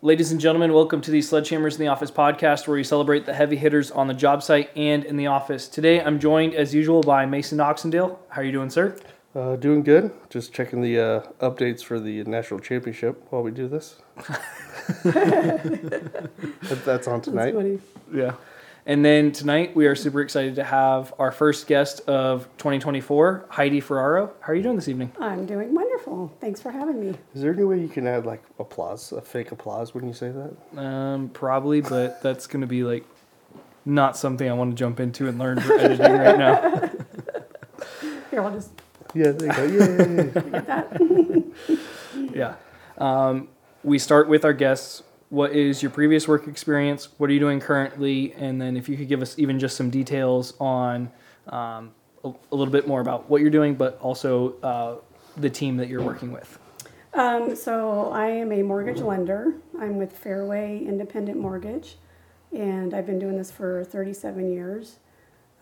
Ladies and gentlemen, welcome to the Sledgehammers in the Office podcast, where we celebrate the heavy hitters on the job site and in the office. Today, I'm joined, as usual, by Mason Oxendale. How are you doing, sir? Uh, doing good. Just checking the uh, updates for the national championship while we do this. That- That's on tonight. Yeah. And then tonight, we are super excited to have our first guest of 2024, Heidi Ferraro. How are you doing this evening? I'm doing wonderful. Thanks for having me. Is there any way you can add like applause, a fake applause when you say that? Um, probably, but that's going to be like not something I want to jump into and learn for editing right now. Here, I'll just Yeah, there you go. Yeah, yeah, yeah. get that. Yeah. Um, we start with our guests. What is your previous work experience? What are you doing currently? And then if you could give us even just some details on um, a, a little bit more about what you're doing, but also uh, the team that you're working with. Um, so I am a mortgage lender. I'm with Fairway Independent Mortgage, and I've been doing this for 37 years.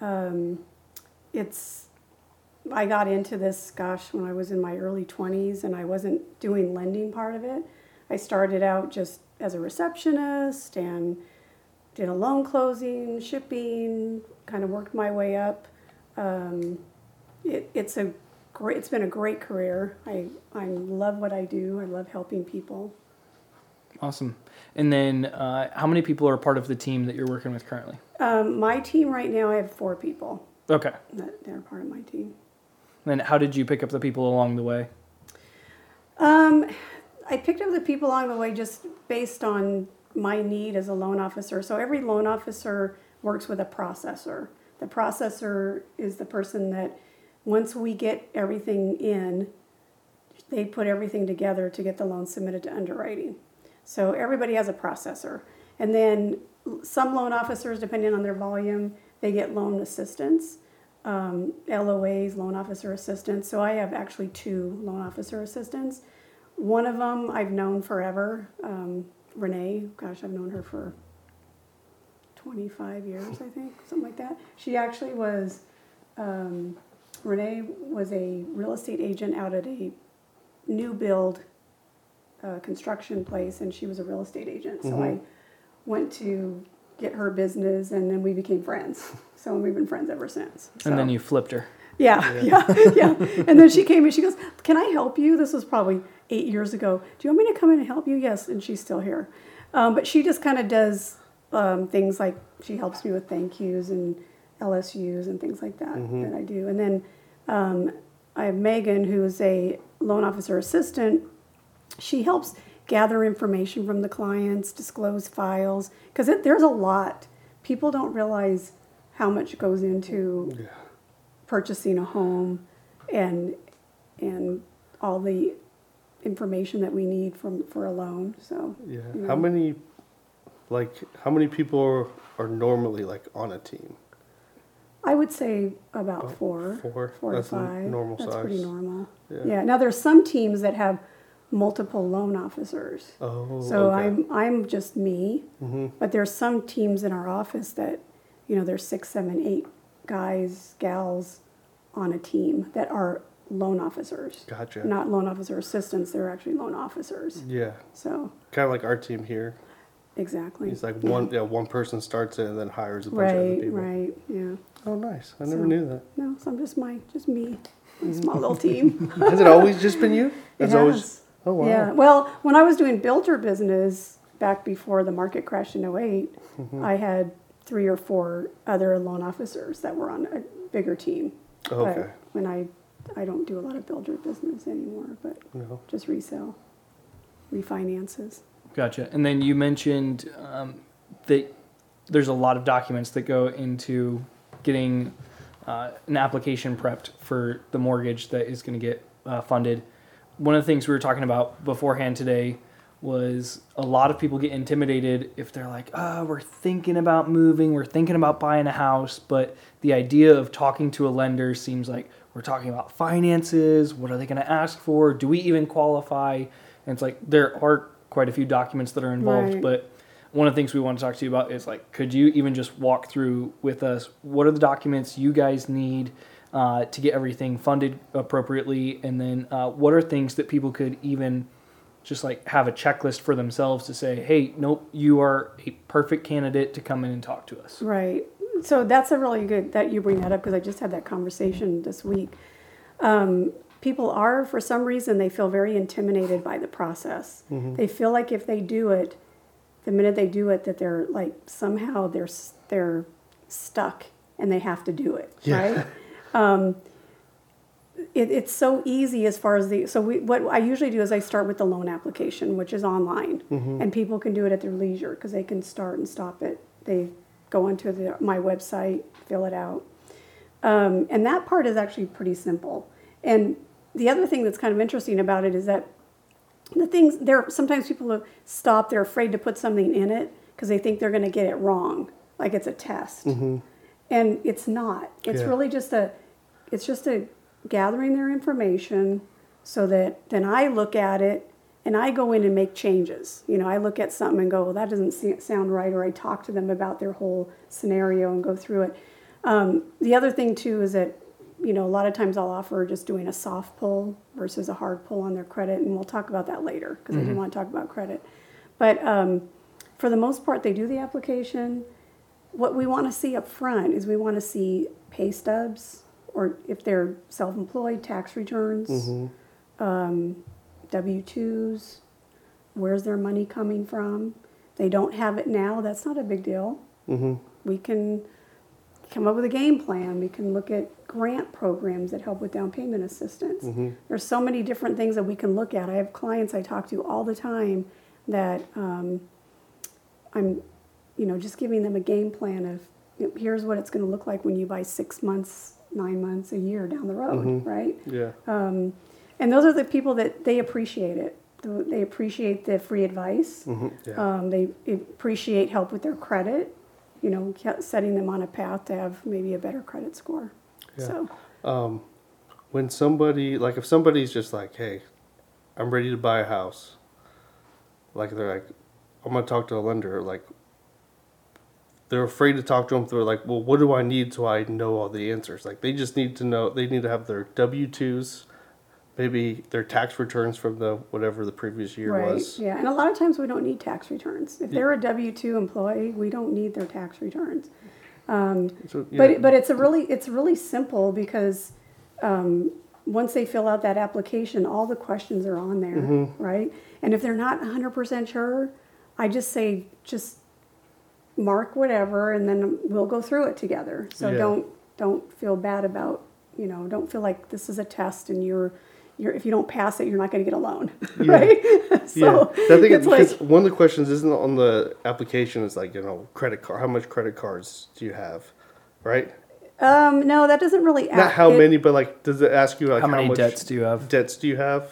Um, it's I got into this, gosh, when I was in my early 20s, and I wasn't doing lending part of it. I started out just as a receptionist and did a loan closing, shipping, kind of worked my way up. Um, it, it's a great, it's been a great career. I, I love what I do. I love helping people. Awesome. And then uh, how many people are part of the team that you're working with currently? Um, my team right now, I have four people Okay. that they're part of my team. And how did you pick up the people along the way? Um, I picked up the people along the way just based on my need as a loan officer. So every loan officer works with a processor. The processor is the person that once we get everything in, they put everything together to get the loan submitted to underwriting. So everybody has a processor. And then some loan officers, depending on their volume, they get loan assistance, um, LOAs, loan officer assistants. So I have actually two loan officer assistants. One of them I've known forever, um, Renee. Gosh, I've known her for 25 years, I think, something like that. She actually was, um, Renee was a real estate agent out at a new build uh, construction place, and she was a real estate agent. So I went to get her business, and then we became friends. So we've been friends ever since. And then you flipped her. Yeah, yeah, yeah. And then she came and she goes, "Can I help you?" This was probably eight years ago. Do you want me to come in and help you? Yes, and she's still here. Um, but she just kind of does um, things like she helps me with thank yous and LSUs and things like that that I do. And then um, I have Megan, who is a loan officer assistant. She helps gather information from the clients, disclose files, because there's a lot. People don't realize how much goes into Yeah. Purchasing a home and and all the information that we need from for a loan. So Yeah. you How many, like, how many people are, are normally like on a team? I would say about About four, four? four That's to five. normal That's pretty normal. Yeah. Yeah. Now there's some teams that have multiple loan officers. Oh. So okay. I'm I'm just me, Mhm. but there's some teams in our office that, you know, there's six, seven, eight guys, gals on a team that are loan officers. Gotcha. Not loan officer assistants, they're actually loan officers. Yeah. So Kind of like our team here. exactly. It's like one, yeah, one person starts it and then hires a bunch of other Right, people. right, yeah. Oh, nice. I never knew that. No, so I'm just my just me, my small little team. Has it always just been you? It It's always. has. Oh wow. Yeah. Well, when I was doing builder business back before the market crashed in 8 Mm-hmm. I had three or four other loan officers that were on a bigger team. Okay. But when I I don't do a lot of builder business anymore, but No. just resale, refinances. Gotcha. And then you mentioned um, that there's a lot of documents that go into getting uh, an application prepped for the mortgage that is going to get uh, funded. One of the things we were talking about beforehand today was a lot of people get intimidated if they're like, oh, we're thinking about moving, we're thinking about buying a house," but the idea of talking to a lender seems like we're talking about finances. What are they going to ask for? Do we even qualify? And it's like there are quite a few documents that are involved, Right. but one of the things we want to talk to you about is like, could you even just walk through with us what are the documents you guys need uh, to get everything funded appropriately, and then uh, what are things that people could even just like have a checklist for themselves to say, hey, nope, you are a perfect candidate to come in and talk to us. Right. So that's a really good that you bring that up because I just had that conversation this week. Um, people are, for some reason, they feel very intimidated by the process. They feel like if they do it, the minute they do it, that they're like somehow they're they're stuck and they have to do it. Yeah. Right. it, it's so easy as far as the so we, what I usually do is I start with the loan application, which is online, and people can do it at their leisure because they can start and stop it. They go onto the, my website, fill it out, um, and that part is actually pretty simple. And the other thing that's kind of interesting about it is that the things there sometimes people stop they're afraid to put something in it because they think they're going to get it wrong like it's a test and it's not it's Yeah. really just a it's just a gathering their information so that then i look at it and i go in and make changes. You know i look at something and go well that doesn't sound right or i talk to them about their whole scenario and go through it. Um, the other thing too is that you know a lot of times i'll offer just doing a soft pull versus a hard pull on their credit and we'll talk about that later because i do want to talk about credit. But um, for the most part they do the application. What we want to see up front is we want to see pay stubs or if they're self-employed tax returns um, w2s where's their money coming from? They don't have it now that's not a big deal. We can come up with a game plan. We can look at grant programs that help with down payment assistance. There's so many different things that we can look at. I have clients i talk to all the time that um, i'm you know, just giving them a game plan of you know, here's what it's going to look like when you buy six months, nine months, a year down the road, right? Yeah. Um, and those are the people that they appreciate it. They appreciate the free advice. Mm-hmm. Yeah. Um, they appreciate help with their credit. You know, setting them on a path to have maybe a better credit score. Yeah. So when somebody like if somebody's just like, hey, I'm ready to buy a house, like they're like, I'm gonna talk to a lender, like they're afraid to talk to them. They're like, well, what do I need so I know all the answers? Like they just need to know. They need to have their W twos, maybe their tax returns from the whatever the previous year right, was. yeah, and a lot of times we don't need tax returns. If they're a W two employee, we don't need their tax returns. So, yeah. But but it's a really it's really simple because um, once they fill out that application, all the questions are on there, Mm-hmm. right? And if they're not 100% sure, I just say just mark whatever, and then we'll go through it together. So Yeah. don't don't feel bad about you know don't feel like this is a test and you're you're if you don't pass it, you're not going to get a loan, Yeah. right? so yeah, I think it's like one of the questions isn't on the application. Is like you know credit card. How much credit cards do you have, right? um, no, that doesn't really Not how it- many, but like, does it ask you like How many much debts do you have? debts do you have,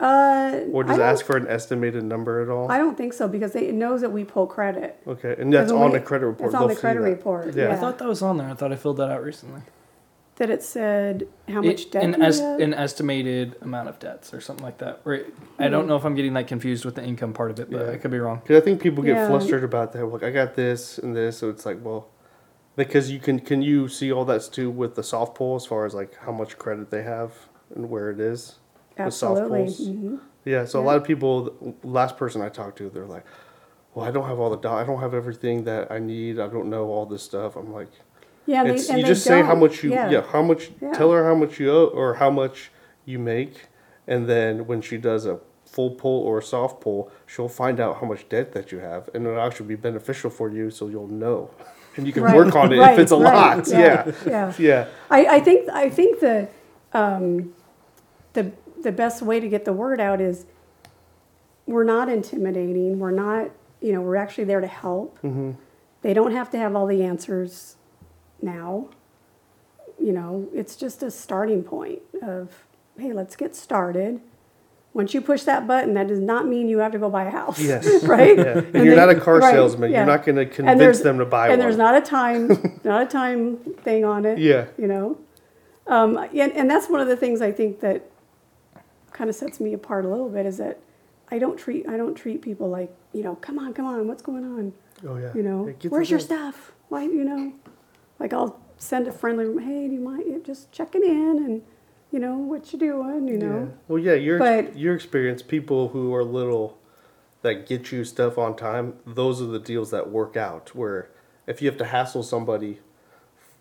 Uh, or I does it ask for an estimated number at all? I don't think so because they, it knows that we pull credit. okay, and that's on we- the credit report. It's on They'll the credit report. Yeah. Yeah. I thought that was on there. I thought I filled that out recently. that it said how much It- debt an, do you have? an estimated amount of debts or something like that. Right. I don't know if I'm getting that confused with the income part of it, but Yeah. I could be wrong. Because I think people get Yeah. flustered about that. Like, I got this and this, so it's like, well, because you can can you see all that's too with the soft pull as far as like how much credit they have and where it is. With soft Absolutely. pulls. hmm Yeah, so a lot of people, last person I talked to, they're like, "Well, I don't have all the, do- I don't have everything that I need. I don't know all this stuff." I'm like, Yeah, and it's, they, and you they just say how much you, yeah. yeah. how much, Yeah. tell her how much you owe or how much you make, and then when she does a full pull or a soft pull, she'll find out how much debt that you have, and it'll actually be beneficial for you, so you'll know, and you can Right, work on it right, if it's a right, lot. yeah, Yeah, yeah. yeah, I, I think I think the um, the the best way to get the word out is we're not intimidating. We're not you know we're actually there to help. Mm-hmm. They don't have to have all the answers now. You know, it's just a starting point of hey, let's get started. Once you push that button, that does not mean you have to go buy a house. Yes. right? yeah. And, And you're they- not a car right, salesman. yeah. You're not going to convince them to buy and one. And there's not a time, not a time thing on it. Yeah. You know, um, and, and that's one of the things I think that kind of sets me apart a little bit is that I don't treat I don't treat people like you know, come on, come on, what's going on? Oh yeah. You know, where's your in. stuff? Why you know, like I'll send a friendly, hey, do you mind just checking in and you know, what you doing, you know. Yeah. Well, yeah, your But- your experience, people who are little that get you stuff on time, those are the deals that work out. Where if you have to hassle somebody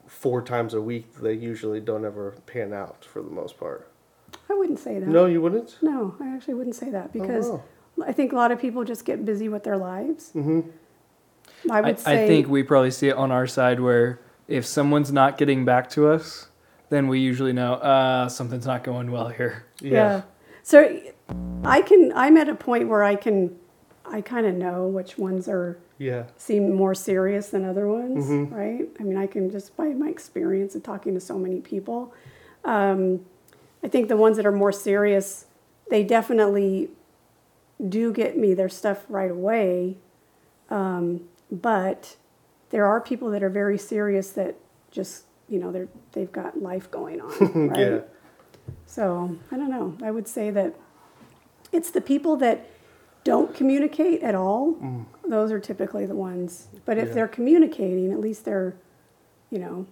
four times a week, they usually don't ever pan out for the most part. I wouldn't say that. No, you wouldn't. No, I actually wouldn't say that because wow. I think a lot of people just get busy with their lives. Mm-hmm. I I, would say I think we probably see it on our side where if someone's not getting back to us, then we usually know uh, something's not going well here. yeah. So I can I'm at a point where I can I kind of know which ones are Yeah. seem more serious than other ones, Mhm. right? I mean, I can just by my experience of talking to so many people. Um, I think the ones that are more serious, they definitely do get me their stuff right away. Um, but there are people that are very serious that just, you know, they're they've got life going on, right? Yeah. So I don't know. I would say that it's the people that don't communicate at all. Those are typically the ones. But if Yeah. they're communicating, at least they're, you know,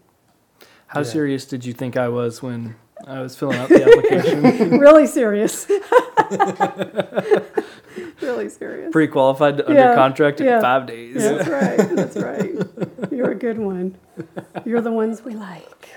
How Yeah. serious did you think I was when I was filling out the application? really serious. really serious. Pre-qualified to under Yeah, contract in five days. Yeah, that's right. That's right. You're a good one. You're the ones we like.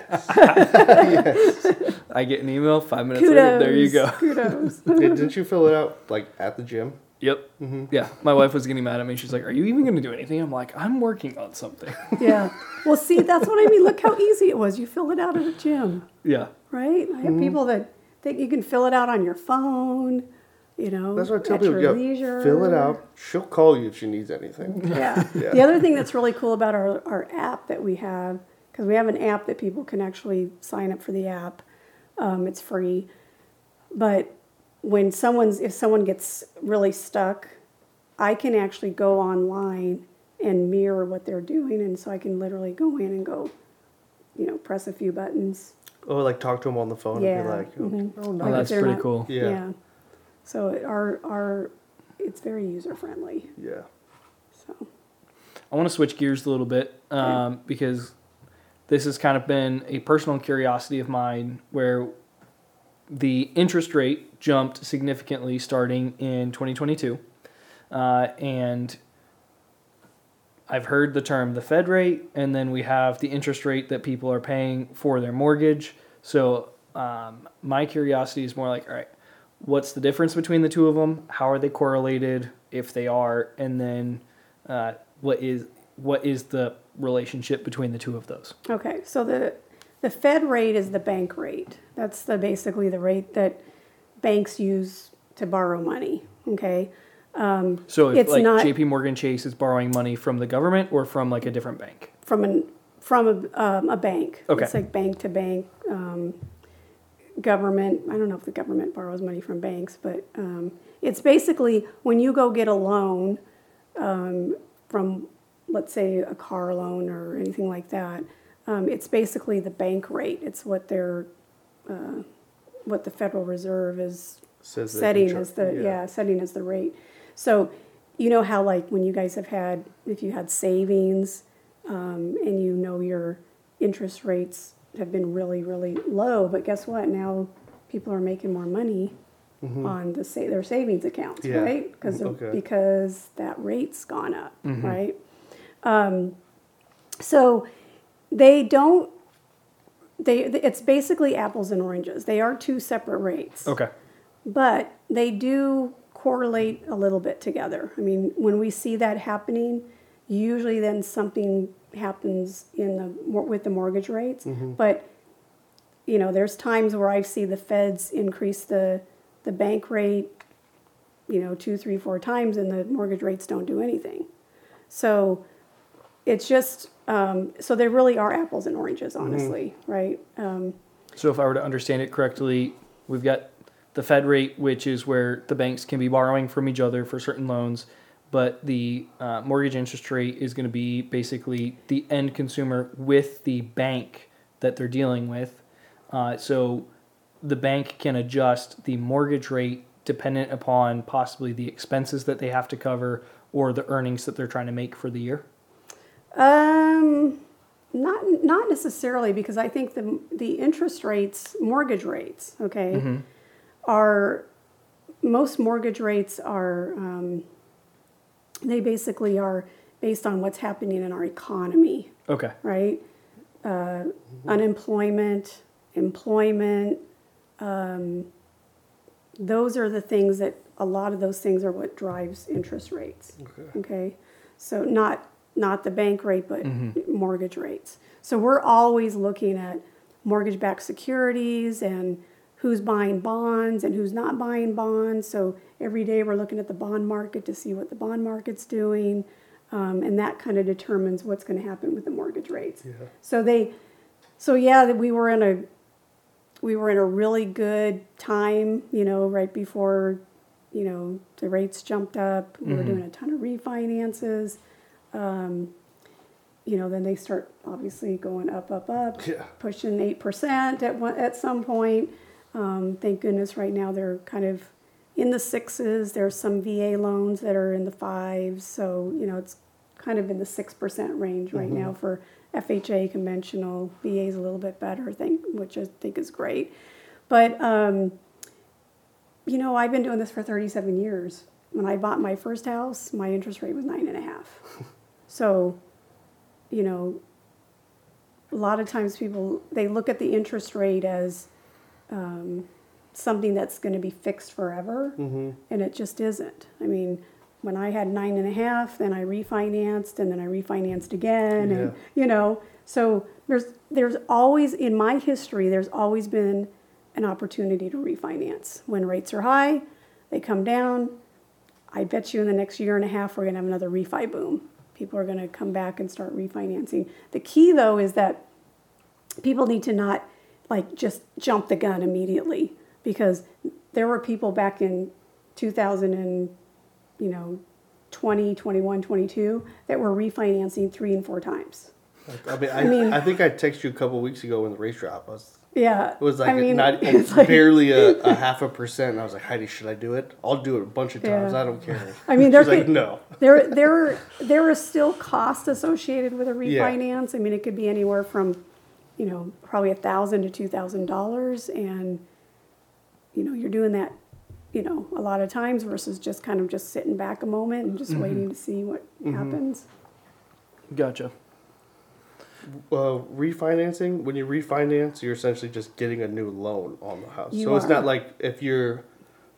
I get an email five minutes Kudos. later. There you go. Kudos. Didn't you fill it out like at the gym? Yep. Mm-hmm. Yeah. My wife was getting mad at me. She's like, "Are you even going to do anything?" I'm like, "I'm working on something." Yeah. Well, see, that's what I mean. Look how easy it was. You fill it out at a gym. yeah. right? I have people that think you can fill it out on your phone, you know, That's what I tell at people. your Yeah, leisure. fill it out. She'll call you if she needs anything. Yeah. Yeah. The other thing that's really cool about our, our app that we have, because we have an app that people can actually sign up for the app. Um, it's free, but when someone's if someone gets really stuck, I can actually go online and mirror what they're doing, and so I can literally go in and go, you know, press a few buttons. Or like talk to them on the phone Yeah, and be like, mhm. oh, Oh, no. Like that's pretty not- cool. Yeah. So it- our our it's very user friendly. Yeah. So I want to switch gears a little bit um, because this has kind of been a personal curiosity of mine where the interest rate jumped significantly starting in 2022. Uh, and I've heard the term the Fed rate, and then we have the interest rate that people are paying for their mortgage. So um, my curiosity is more like, all right, what's the difference between the two of them? How are they correlated, if they are? And then uh, what is what is the relationship between the two of those? okay, so the the Fed rate is the bank rate. That's the basically the rate that banks use to borrow money. Okay, So if It's like not- J.P. Morgan Chase is borrowing money from the government or from like a different bank. from an from a um, a bank. Okay. It's like bank to bank. Um, government. I don't know if the government borrows money from banks, but um, it's basically when you go get a loan um, from, let's say, a car loan or anything like that. Um, it's basically the bank rate. It's what they're, uh, what the Federal Reserve is Says they can setting char- as the yeah. setting as the rate. So you know how like when you guys have had if you had savings um, and you know your interest rates have been really really low, but guess what? Now people are making more money on the sa- their savings accounts, Mm-hmm. Yeah. right? Because Okay. because that rate's gone up, right? Um, so they don't. They, it's basically apples and oranges. They are two separate rates Okay. but they do correlate a little bit together. I mean, when we see that happening, usually then something happens in the with the mortgage rates. Mm-hmm. But you know, there's times where I see the feds increase the the bank rate, you know, two, three, four times, and the mortgage rates don't do anything. So it's just um, so they really are apples and oranges, honestly, right? Um, So if I were to understand it correctly, we've got the Fed rate, which is where the banks can be borrowing from each other for certain loans, but the uh, mortgage interest rate is going to be basically the end consumer with the bank that they're dealing with. Uh, so the bank can adjust the mortgage rate dependent upon possibly the expenses that they have to cover or the earnings that they're trying to make for the year. Um, Not not necessarily because I think the the interest rates, mortgage rates, okay, are most mortgage rates are um, they basically are based on what's happening in our economy, Okay. right? Uh, unemployment, employment, um, those are the things that a lot of those things are what drives interest rates. Okay. Okay, so not not the bank rate, but mortgage rates. So we're always looking at mortgage-backed securities and who's buying bonds and who's not buying bonds. So every day we're looking at the bond market to see what the bond market's doing, um, and that kind of determines what's going to happen with the mortgage rates. Yeah. So they, so yeah, we were in a, we were in a really good time, you know, right before, you know, the rates jumped up. We were doing a ton of refinances. Um, you know, then they start obviously going up, up, up, Yeah. pushing eight percent at one, at some point. Um, thank goodness, right now they're kind of in the sixes. There's some VA loans that are in the fives, so you know it's kind of in the six percent range right now for FHA conventional. VA is a little bit better, think, which I think is great. But um, you know, I've been doing this for 37 years. When I bought my first house, my interest rate was nine and a half. so, you know, a lot of times people they look at the interest rate as um, something that's going to be fixed forever, Mm-hmm. and it just isn't. I mean, when I had nine and a half, then I refinanced, and then I refinanced again, and you know, so there's there's always in my history there's always been an opportunity to refinance when rates are high, they come down. I bet you in the next year and a half we're going to have another refi boom. People are going to come back and start refinancing. The key though is that people need to not like just jump the gun immediately because there were people back in 2000 and you know 20 21 22 that were refinancing three and four times I mean, I, mean- I think I texted you a couple weeks ago when the race drop was. Yeah It was like I mean, not it's like- barely a, a half a percent. And I was like, Heidi, should I do it? I'll do it a bunch of times. Yeah. I don't care. I mean, there's like, no. there there there is still cost associated with a Yeah. refinance. I mean, it could be anywhere from, you know, probably a thousand to two thousand dollars, and you know, you're doing that, you know, a lot of times versus just kind of just sitting back a moment and just mm-hmm. waiting to see what mm-hmm. happens. Gotcha. Uh, refinancing, when you refinance, you're essentially just getting a new loan on the house. You so it's not like if you're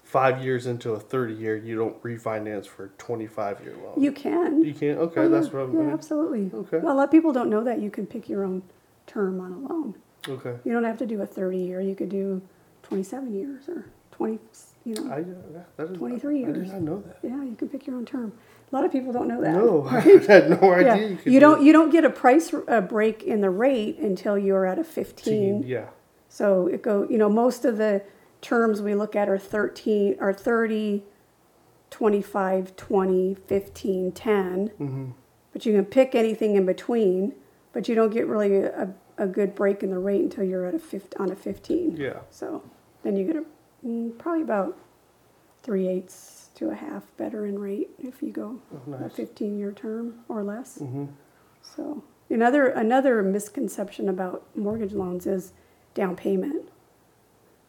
five years into a 30 year, you don't refinance for a 25 year loan. You can. You can't? Okay, Oh, that's yeah, what I'm Yeah, doing. absolutely. Okay. Well, a lot of people don't know that you can pick your own term on a loan. Okay. You don't have to do a 30 year. You could do 27 years or 20, you know. I, yeah, that is, 23 I did years. not know that. yeah, you can pick your own term. A lot of people don't know that. No, I had no idea. Yeah. You, You do don't you don't get a price uh, break in the rate until you're at a 15. Yeah. So it go, you know, most of the terms we look at are 13 are 30 25 20 15 10. Mm-hmm. But you can pick anything in between, but you don't get really a, a good break in the rate until you're at a 15, on a 15. Yeah. So then you get a mm, probably about three eighths to a half better in rate if you go Oh, a 15 year term or less. Mm-hmm. So another another misconception about mortgage loans is down payment.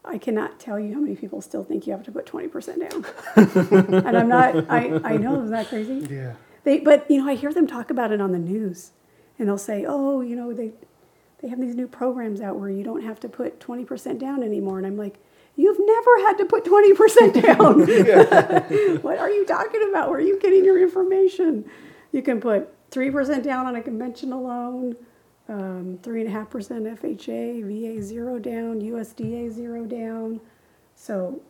I cannot tell you how many people still think you have to put 20% down. and I'm not I, I know, isn't that crazy? Yeah. They, but you know, I hear them talk about it on the news, and they'll say, "Oh, you know, they they have these new programs out where you don't have to put twenty percent down anymore." And I'm like, "You've never had to put twenty percent down. what are you talking about? Where are you getting your information? You can put three percent down on a conventional loan, um, three and a half percent FHA, VA zero down, USDA zero down. So,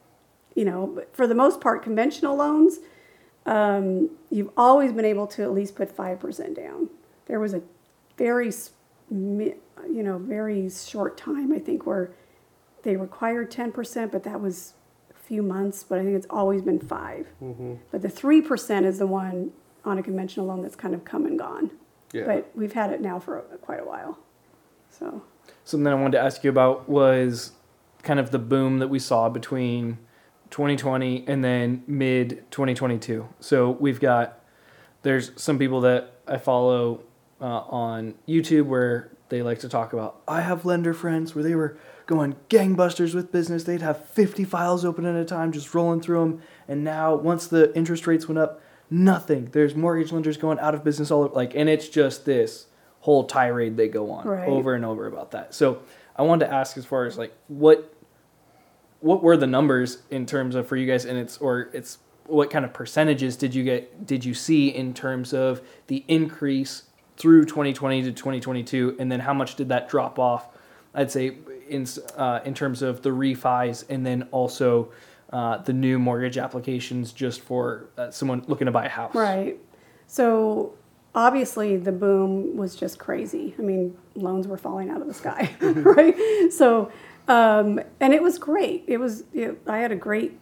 you know, for the most part, conventional loans." um, you've always been able to at least put 5% down. There was a very, you know, very short time, I think, where they required 10%, but that was a few months, but I think it's always been 5 Mm-hmm. But the 3% is the one on a conventional loan that's kind of come and gone. Yeah. But we've had it now for quite a while. So, Something I wanted to ask you about was kind of the boom that we saw between 2020 and then mid 2022. So we've got there's some people that I follow uh, on YouTube where they like to talk about. I have lender friends where they were going gangbusters with business. They'd have 50 files open at a time, just rolling through them. And now, once the interest rates went up, nothing. There's mortgage lenders going out of business all like, and it's just this whole tirade they go on Right. over and over about that. So I wanted to ask, as far as like what what were the numbers in terms of for you guys and it's or it's what kind of percentages did you get did you see in terms of the increase through 2020 to 2022 and then how much did that drop off i'd say in uh, in terms of the refis and then also uh, the new mortgage applications just for uh, someone looking to buy a house Right. So obviously the boom was just crazy. I mean, loans were falling out of the sky, right? So, um, and it was great. It was, it, I had a great,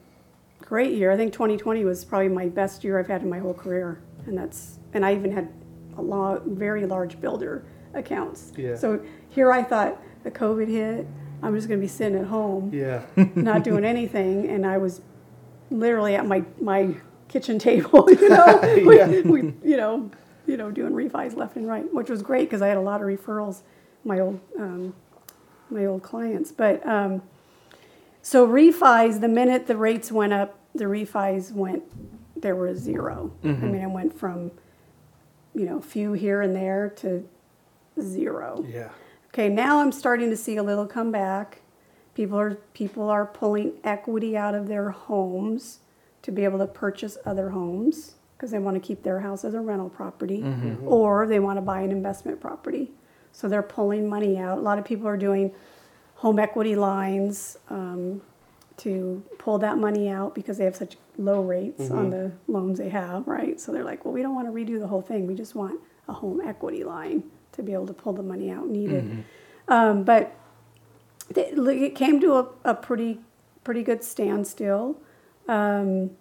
great year. I think 2020 was probably my best year I've had in my whole career. And that's, and I even had a lot, very large builder accounts. Yeah. So here I thought the COVID hit. I'm just going to be sitting at home Yeah. not doing anything, and I was literally at my my kitchen table, you know, we, we, you know, you know, doing refis left and right, which was great because I had a lot of referrals, my old um, my old clients. But um, so refis, the minute the rates went up, the refis went there was 0 I mean, it went from you know a few here and there to zero. Yeah. Okay, now I'm starting to see a little comeback. People are people are pulling equity out of their homes to be able to purchase other homes because they want to keep their house as a rental property or they want to buy an investment property. So they're pulling money out. A lot of people are doing home equity lines um, to pull that money out because they have such low rates on the loans they have, right? So they're like, well, we don't want to redo the whole thing. We just want a home equity line to be able to pull the money out needed. Um, but it came to a, a pretty pretty good standstill. Um,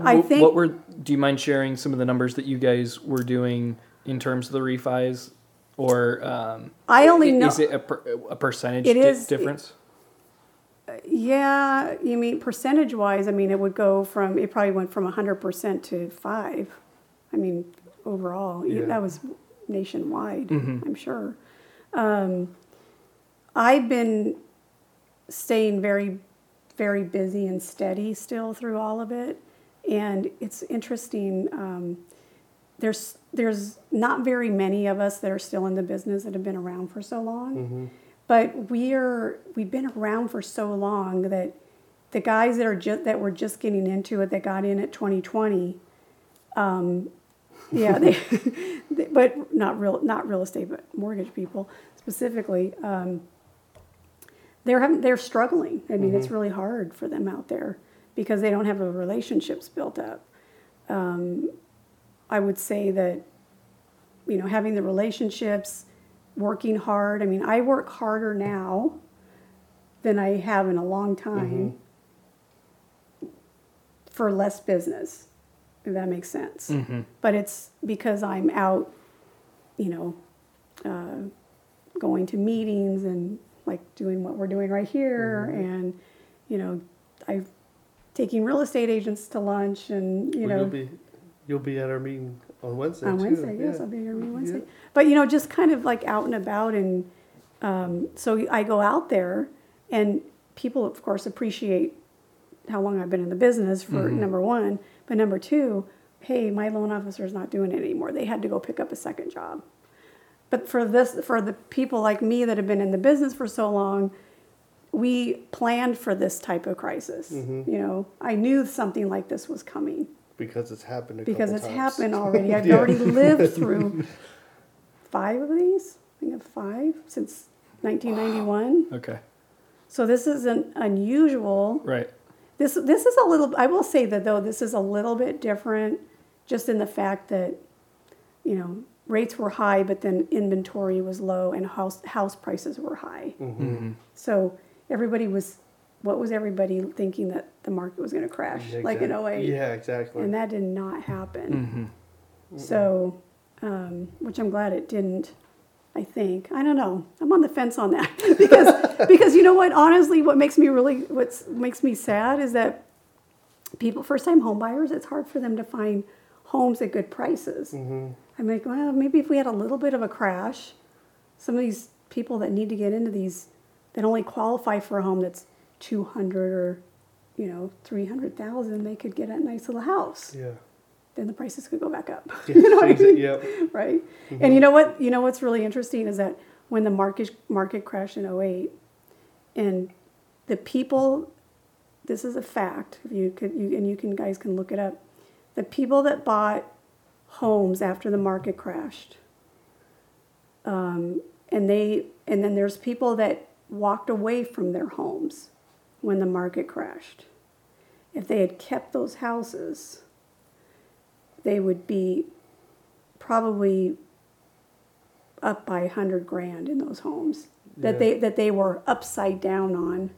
I think what were do you mind sharing some of the numbers that you guys were doing in terms of the refis or um, I only know. is it a, per, a percentage It di- is- difference Yeah, you mean percentage wise? I mean, it would go from it probably went from hundred percent to five. I mean, overall, Yeah. that was nationwide. I'm sure. Um, I've been staying very, very busy and steady still through all of it, and it's interesting. Um, there's there's not very many of us that are still in the business that have been around for so long. But we're we've been around for so long that the guys that are just that were just getting into it that got in at 2020, um, yeah, they, they, but not real not real estate, but mortgage people specifically. Um, they're having, they're struggling. I mean, it's really hard for them out there because they don't have the relationships built up. Um, I would say that you know having the relationships, working hard. I mean, I work harder now than I have in a long time for less business, if that makes sense. But it's because I'm out, you know, uh, going to meetings and like doing what we're doing right here, and you know, I've taking real estate agents to lunch, and you Well, know, you'll be you'll be at our meeting on Wednesday. on too. Wednesday, yes, I'll be here on Wednesday. Yeah. But you know, just kind of like out and about, and um, so I go out there, and people, of course, appreciate how long I've been in the business for Mm-hmm. number one, but number two, hey, my loan officer is not doing it anymore. They had to go pick up a second job. But for this, for the people like me that have been in the business for so long, we planned for this type of crisis. Mm-hmm. You know, I knew something like this was coming because it's happened. A because it's times. happened already. I've Yeah. already lived through five of these. I think of five since 1991. okay So this isn't unusual. right This this is a little. I will say that though this is a little bit different, just in the fact that, you know, rates were high, but then inventory was low and house house prices were high. Mm-hmm. So everybody was, what was everybody thinking that the market was going to crash, Yeah, like in exact- 08? Yeah, exactly. and that did not happen. Mm-hmm. So, um, which I'm glad it didn't. I think I don't know. I'm on the fence on that because because you know what? Honestly, what makes me really what makes me sad is that people, first time home buyers, it's hard for them to find homes at good prices. Mm-hmm. I'm like, well, maybe if we had a little bit of a crash, some of these people that need to get into these that only qualify for a home that's 200 or, you know, 300,000, they could get a nice little house. Yeah. Then the prices could go back up. You know what I mean? Yep. right? And you know what? You know what's really interesting is that when the market market crashed in 08 and the people this is a fact. If you could you and you can guys can look it up. The people that bought homes after the market crashed um, and they and then there's people that walked away from their homes when the market crashed. If they had kept those houses, they would be probably up by a hundred grand in those homes that Yeah. they that they were upside down on.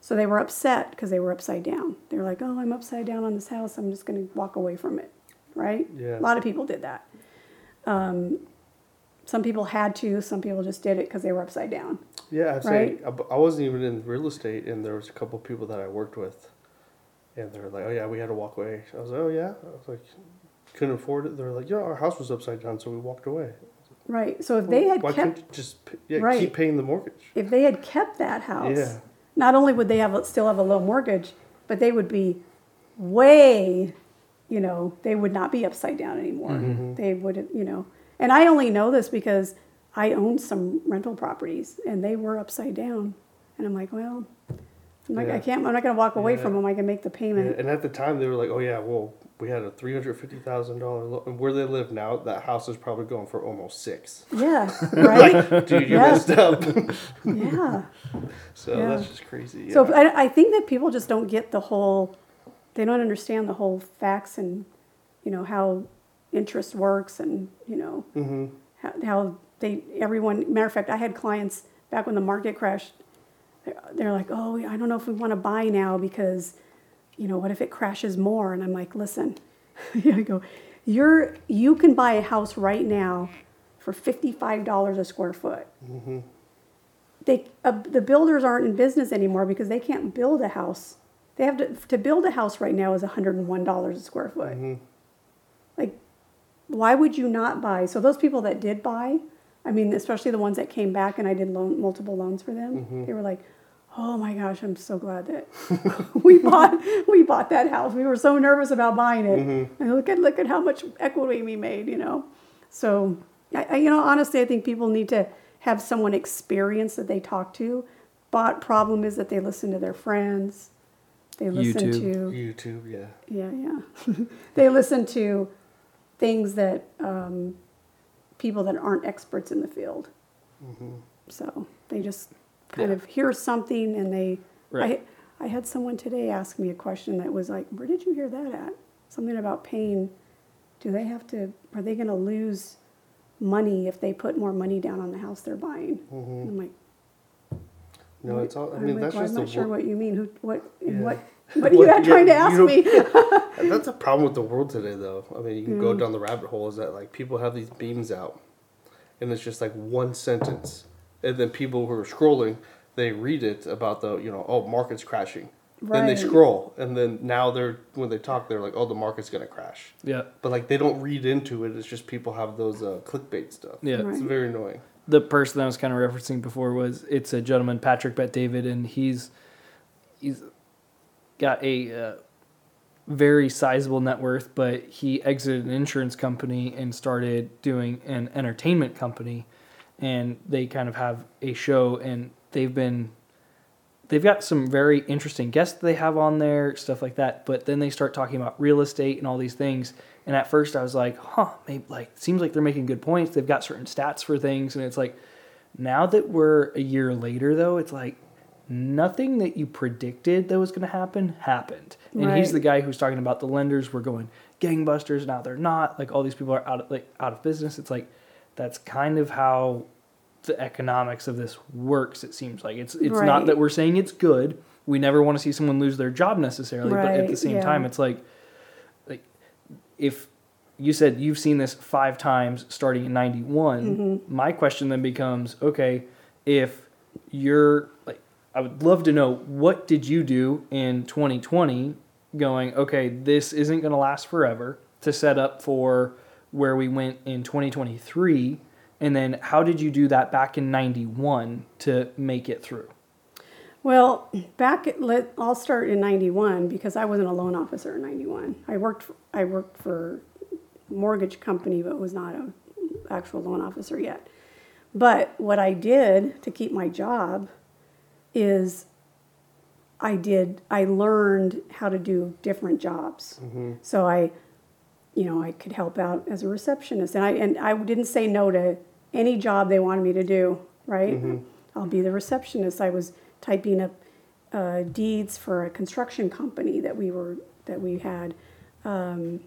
So they were upset because they were upside down. They were like, "Oh, I'm upside down on this house. I'm just going to walk away from it." Right? Yeah. A lot of people did that. Um, some people had to. Some people just did it because they were upside down. Yeah, I'd Right? say I- I wasn't even in real estate, and there was a couple of people that I worked with, and they're like, "Oh yeah, we had to walk away." I was like, "Oh yeah," I was like, "Couldn't afford it." They're like, "Yeah, our house was upside down, so we walked away." Right. So if they had Why kept couldn't you just yeah, Right. keep paying the mortgage? if they had kept that house, Yeah. not only would they have a, still have a low mortgage, but they would be way, you know, they would not be upside down anymore. Mm-hmm. They would, you know, and I only know this because I owned some rental properties and they were upside down, and I'm like, well, I'm not, Yeah. I can't, I'm not going to walk away Yeah. from them. I can make the Yeah, payment. and at the time, they were like, "Oh yeah, well, we had a three hundred fifty thousand dollar loan, and where they live now, that house is probably going for almost six. Yeah, right. Like, dude, you Yeah. messed up. yeah. so Yeah. that's just crazy. So. I, I think that people just don't get the whole, they don't understand the whole facts and, you know, how interest works and, you know, mm-hmm. how, how they, everyone, matter of fact, I had clients back when the market crashed, they're, they're like, oh, I don't know if we want to buy now because, you know, what if it crashes more? And I'm like, listen, I go, you're, you can buy a house right now for $55 a square foot. They, uh, the builders aren't in business anymore because they can't build a house. They have to, to build a house right now is $101 a square foot. Like, why would you not buy? So those people that did buy, I mean, especially the ones that came back and I did loan, multiple loans for them, they were like, "Oh my gosh, I'm so glad that we bought we bought that house. We were so nervous about buying it, and look at look at how much equity we made." You know, so I, I, you know, honestly, I think people need to have someone experienced that they talk to. But problem is that they listen to their friends. They listen YouTube. to YouTube, yeah. yeah, yeah. they listen to things that um, people that aren't experts in the field. Mm-hmm. So they just kind Yeah. of hear something and they. Right. I, I had someone today ask me a question that was like, "Where did you hear that at?" Something about pain. Do they have to? Are they going to lose money if they put more money down on the house they're buying? And I'm like, No, it's all. I I'm mean, like, that's well, just I'm not sure wor- what you mean. Who? What? Yeah. what? What are you What- trying yeah, to ask me? That's a problem with the world today, though. I mean, you can Mm. go down the rabbit hole. Is that like people have these beams out, and it's just like one sentence, and then people who are scrolling, they read it about the you know oh market's crashing. Then they scroll, and then now they're when they talk, they're like, "Oh, the market's gonna crash," Yeah. but like they don't read into it. It's just people have those uh, clickbait stuff. Yeah. Right. It's very annoying. the person I was kind of referencing before was it's a gentleman Patrick Bet David, and he's he's got a uh, very sizable net worth, but he exited an insurance company and started doing an entertainment company, and they kind of have a show, and they've been they've got some very interesting guests they have on there, stuff like that. But then they start talking about real estate and all these things. And at first I was like, huh, maybe like seems like they're making good points. They've got certain stats for things, and it's like now that we're a year later though, it's like nothing that you predicted that was going to happen happened. And he's the guy who's talking about the lenders were going gangbusters, now they're not. Like all these people are out of like out of business. It's like that's kind of how the economics of this works it seems like it's it's not that we're saying it's good we never want to see someone lose their job necessarily but at the same yeah. time it's like like if you said you've seen this five times starting in 91 Mm-hmm. my question then becomes okay if you're like i would love to know what did you do in 2020 going okay this isn't going to last forever to set up for where we went in 2023, and then how did you do that back in 91 to make it through? Well, back at, let, I'll start in 91 because I wasn't a loan officer in 91. I worked for, I worked for mortgage company but was not an actual loan officer yet. But what I did to keep my job is I did I learned how to do different jobs. So I you know, I could help out as a receptionist and I and I didn't say no to any job they wanted me to do, right? I'll be the receptionist. I was typing up uh, deeds for a construction company that we were that we had. Um,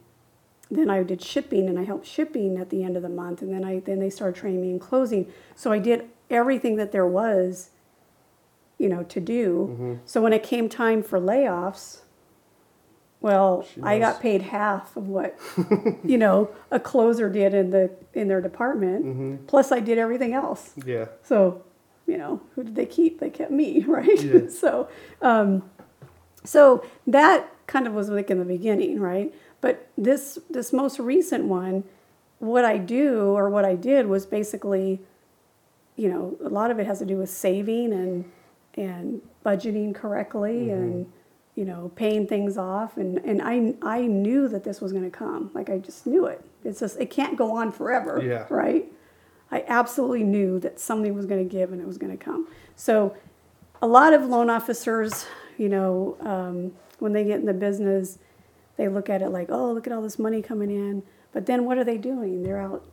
then I did shipping and I helped shipping at the end of the month and then I then they started training me in closing. So I did everything that there was, you know, to do. So when it came time for layoffs, well, I got paid half of what you know a closer did in the in their department. Plus I did everything else. Yeah. So, you know, who did they keep? They kept me, right? Yeah. so, um, so that kind of was like in the beginning, right? But this this most recent one, what I do or what I did was basically, you know, a lot of it has to do with saving and and budgeting correctly and you know paying things off and and I I knew that this was going to come like I just knew it it's just it can't go on forever Yeah. right I absolutely knew that something was going to give and it was going to come. So, a lot of loan officers, you know, um, when they get in the business, they look at it like, oh, look at all this money coming in. But then what are they doing? They're out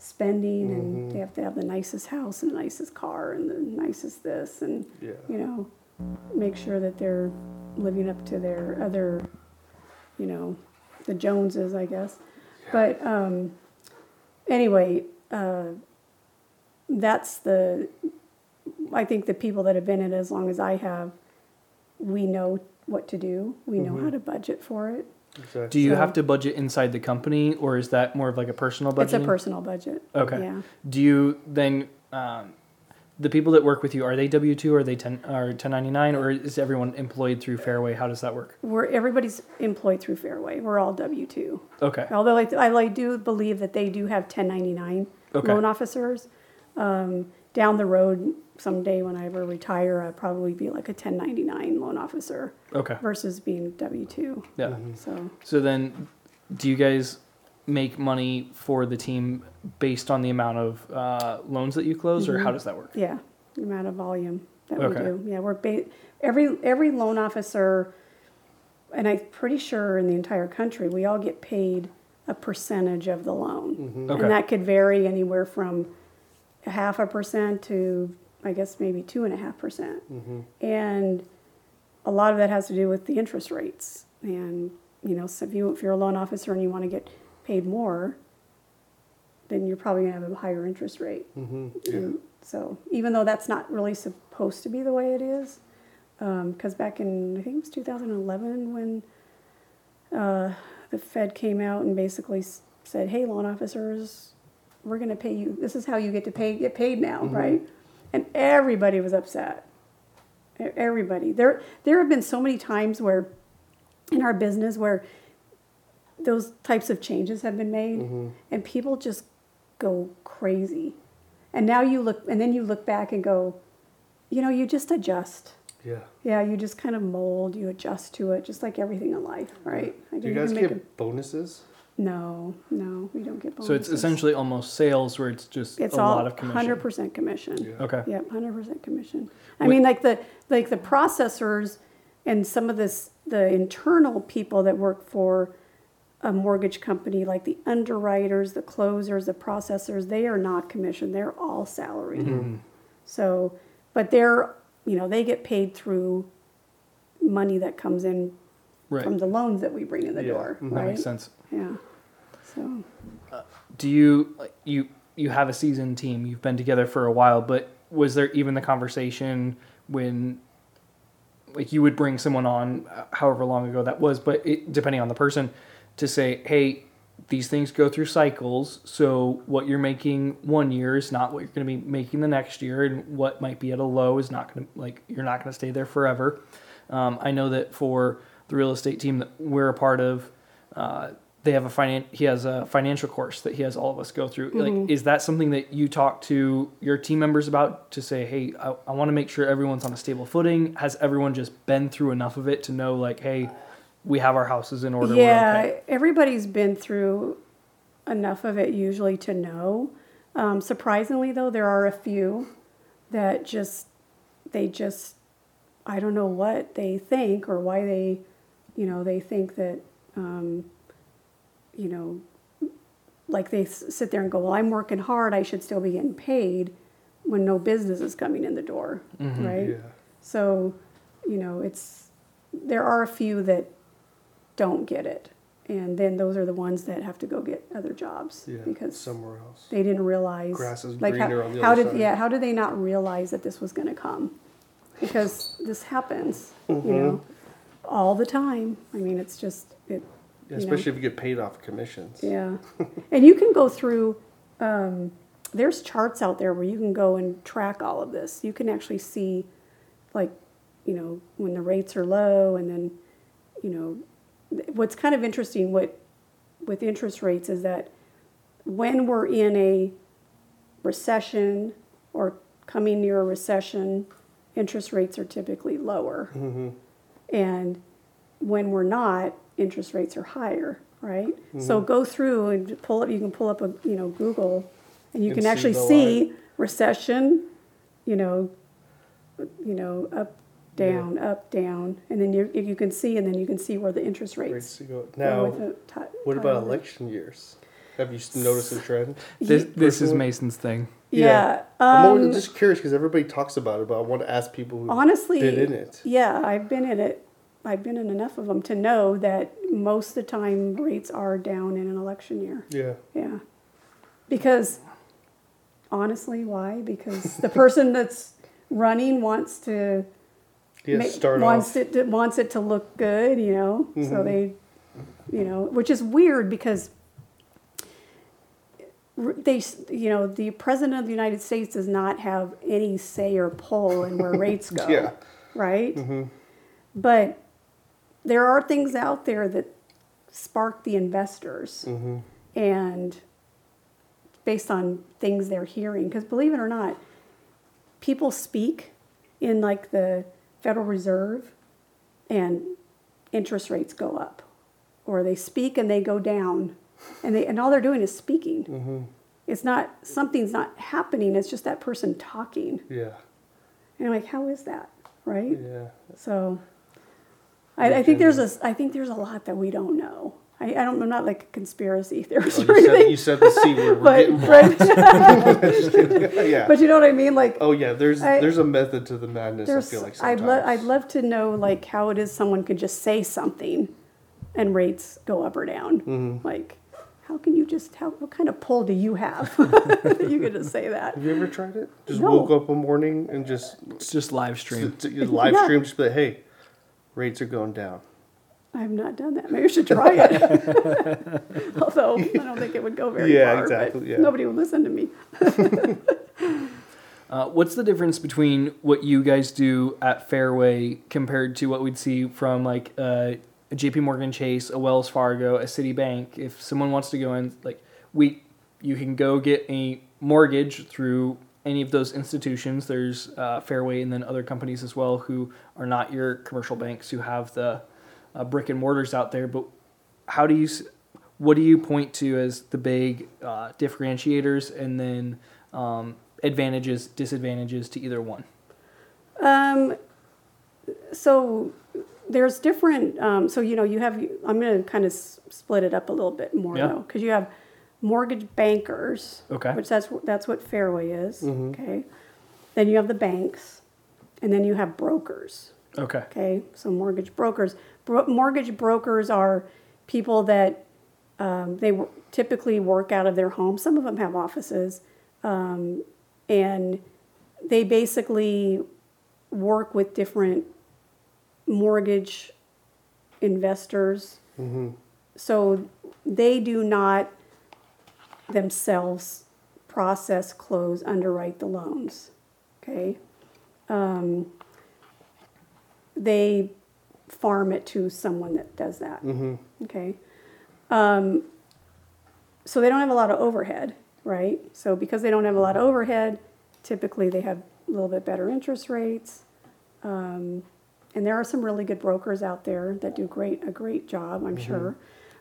spending and they have to have the nicest house and the nicest car and the nicest this and, Yeah. you know, make sure that they're living up to their other, you know, the Joneses, I guess. But um, anyway, uh, that's the. I think the people that have been in it as long as I have, we know what to do. We know how to budget for it. Exactly. Do you So- have to budget inside the company, or is that more of like a personal budget? It's a personal budget. Okay. Yeah. Do you then um, the people that work with you are they W two or are they ten or ten ninety nine or is everyone employed through Fairway? How does that work? We're everybody's employed through Fairway. We're all W two. Okay. Although I, I do believe that they do have 1099 Okay. loan officers. Um, down the road, someday when I ever retire, I'll probably be like a 1099 loan officer Okay. versus being W 2. Yeah. Mm-hmm. So, So then, do you guys make money for the team based on the amount of uh, loans that you close, or how mm-hmm. does that work? yeah, the amount of volume that we do. Yeah, we're ba- every every loan officer, and I'm pretty sure in the entire country, we all get paid a percentage of the loan. Mm-hmm. Okay. And that could vary anywhere from a half a percent to, I guess, maybe two and a half percent. And a lot of that has to do with the interest rates. And, you know, so if, you, if you're a loan officer and you want to get paid more, then you're probably going to have a higher interest rate. Mm-hmm. And so, even though that's not really supposed to be the way it is, because back in, I think it was 2011 when uh, the Fed came out and basically s- said, hey, loan officers, we're going to pay you, this is how you get to pay, get paid now, mm-hmm. right? And everybody was upset. Everybody. There, there have been so many times where, in our business, where those types of changes have been made mm-hmm. and people just go crazy. And now you look, and then you look back and go, you know, you just adjust. Yeah. Yeah, you just kind of mold, you adjust to it, just like everything in life, right? I Do you guys get bonuses? A- no, no, we don't get bonuses. So it's essentially almost sales, where it's just it's a all lot of commission. hundred percent commission. Yeah. Okay. Yep, hundred percent commission. I Wait- mean, like the like the processors and some of this the internal people that work for a mortgage company, like the underwriters, the closers, the processors, they are not commissioned. They're all salaried. Mm-hmm. So, but they're you know they get paid through money that comes in Right. from the loans that we bring in the Yeah, door, That right? makes sense. Yeah. So Do you you you have a seasoned team? You've been together for a while, but was there even the conversation when like you would bring someone on, uh, however long ago that was, but it, depending on the person, to say, hey, these things go through cycles. So what you're making one year is not what you're going to be making the next year, and what might be at a low is not going to like you're not going to stay there forever. Um, I know that for the real estate team that we're a part of, uh, they have a finan- he has a financial course that he has all of us go through. Mm-hmm. Like, is that something that you talk to your team members about to say, hey, I, I want to make sure everyone's on a stable footing? Has everyone just been through enough of it to know, like, hey, we have our houses in order? Yeah, okay? everybody's been through enough of it usually to know. Um, surprisingly, though, there are a few that just they just I don't know what they think or why they, you know, they think that, um, you know, like they s- sit there and go, well, I'm working hard, I should still be getting paid, when no business is coming in the door, right? Yeah. So, you know, it's there are a few that don't get it, and then those are the ones that have to go get other jobs Yeah. because somewhere else. they didn't realize Grass is like greener how, on the how other did side. yeah how did they not realize that this was going to come because this happens Mm-hmm. you know all the time i mean it's just it You know. especially if you get paid off commissions. yeah. And you can go through um, there's charts out there where you can go and track all of this. You can actually see like you know when the rates are low and then you know what's kind of interesting what with interest rates is that when we're in a recession or coming near a recession interest rates are typically lower. And when we're not interest rates are higher right so go through and pull up you can pull up a you know google and you And can see actually the see recession you know you know up down up down and then you you can see and then you can see where the interest rates, Rates go. go Now, with the ti- what about time. election years? Have you noticed a trend? This, this is Mason's thing. yeah, I'm um, just curious because everybody talks about it, but I want to ask people who honestly been in it. yeah i've been in it i've been in enough of them to know that most of the time rates are down in an election year Yeah. yeah because honestly why because the person that's running wants to Yeah. ma- start wants off. it to, wants it to look good you know so Mhm. they you know which is weird because they you know the president of the united states does not have any say or pull in where rates go Yeah. right hmm but there are things out there that spark the investors hmm and based on things they're hearing. Because believe it or not people speak in like the federal reserve and interest rates go up or they speak and they go down and they and all they're doing is speaking. Hmm it's not something's not happening. It's just that person talking. Yeah. and i'm like how is that right? Yeah. so I, I think there's a I think there's a lot that we don't know. I, I don't I'm not like a conspiracy theorist Oh, or you, said, anything. you said the c word. We're but getting right, yeah. but you know what I mean? Like oh yeah. There's I- there's a method to the madness. I feel like I'd, sometimes. love I'd love to know like how it is someone could just say something and rates go up or down. Mhm. Like how can you just how what kind of pull do you have that you could just say that? Have you ever tried it? Just No. woke up one morning and just It's just live stream. to, to, live Yeah. stream. Just be like, hey, rates are going down. I've not done that. Maybe I should try it. Although I don't think it would go very Yeah, far. but exactly, yeah. Nobody would listen to me. Uh, what's the difference between what you guys do at Fairway compared to what we'd see from like uh, a JP Morgan Chase, a Wells Fargo, a Citibank? If someone wants to go in, like we, you can go get a mortgage through any of those institutions. There's uh, Fairway and then other companies as well who are not your commercial banks who have the uh, brick and mortars out there. But how do you, what do you point to as the big uh, differentiators and then um, advantages, disadvantages to either one? Um, so there's different. Um, so you know, you have. I'm going to kind of s- split it up a little bit more Yeah. though, because you have mortgage bankers, Okay. which that's that's what Fairway is. Mhm. Okay. Then you have the banks, and then you have brokers. Okay. Okay, so mortgage brokers. Bro- mortgage brokers are people that um, they w- typically work out of their home. Some of them have offices, um, and they basically work with different mortgage investors. Mm-hmm. So they do not themselves process, close, underwrite the loans. Okay. Um, they farm it to someone that does that. Mm-hmm. Okay. so they don't have a lot of overhead, right? So because they don't have a lot of overhead, typically they have a little bit better interest rates. Um, and there are some really good brokers out there that do great a great job, I'm sure.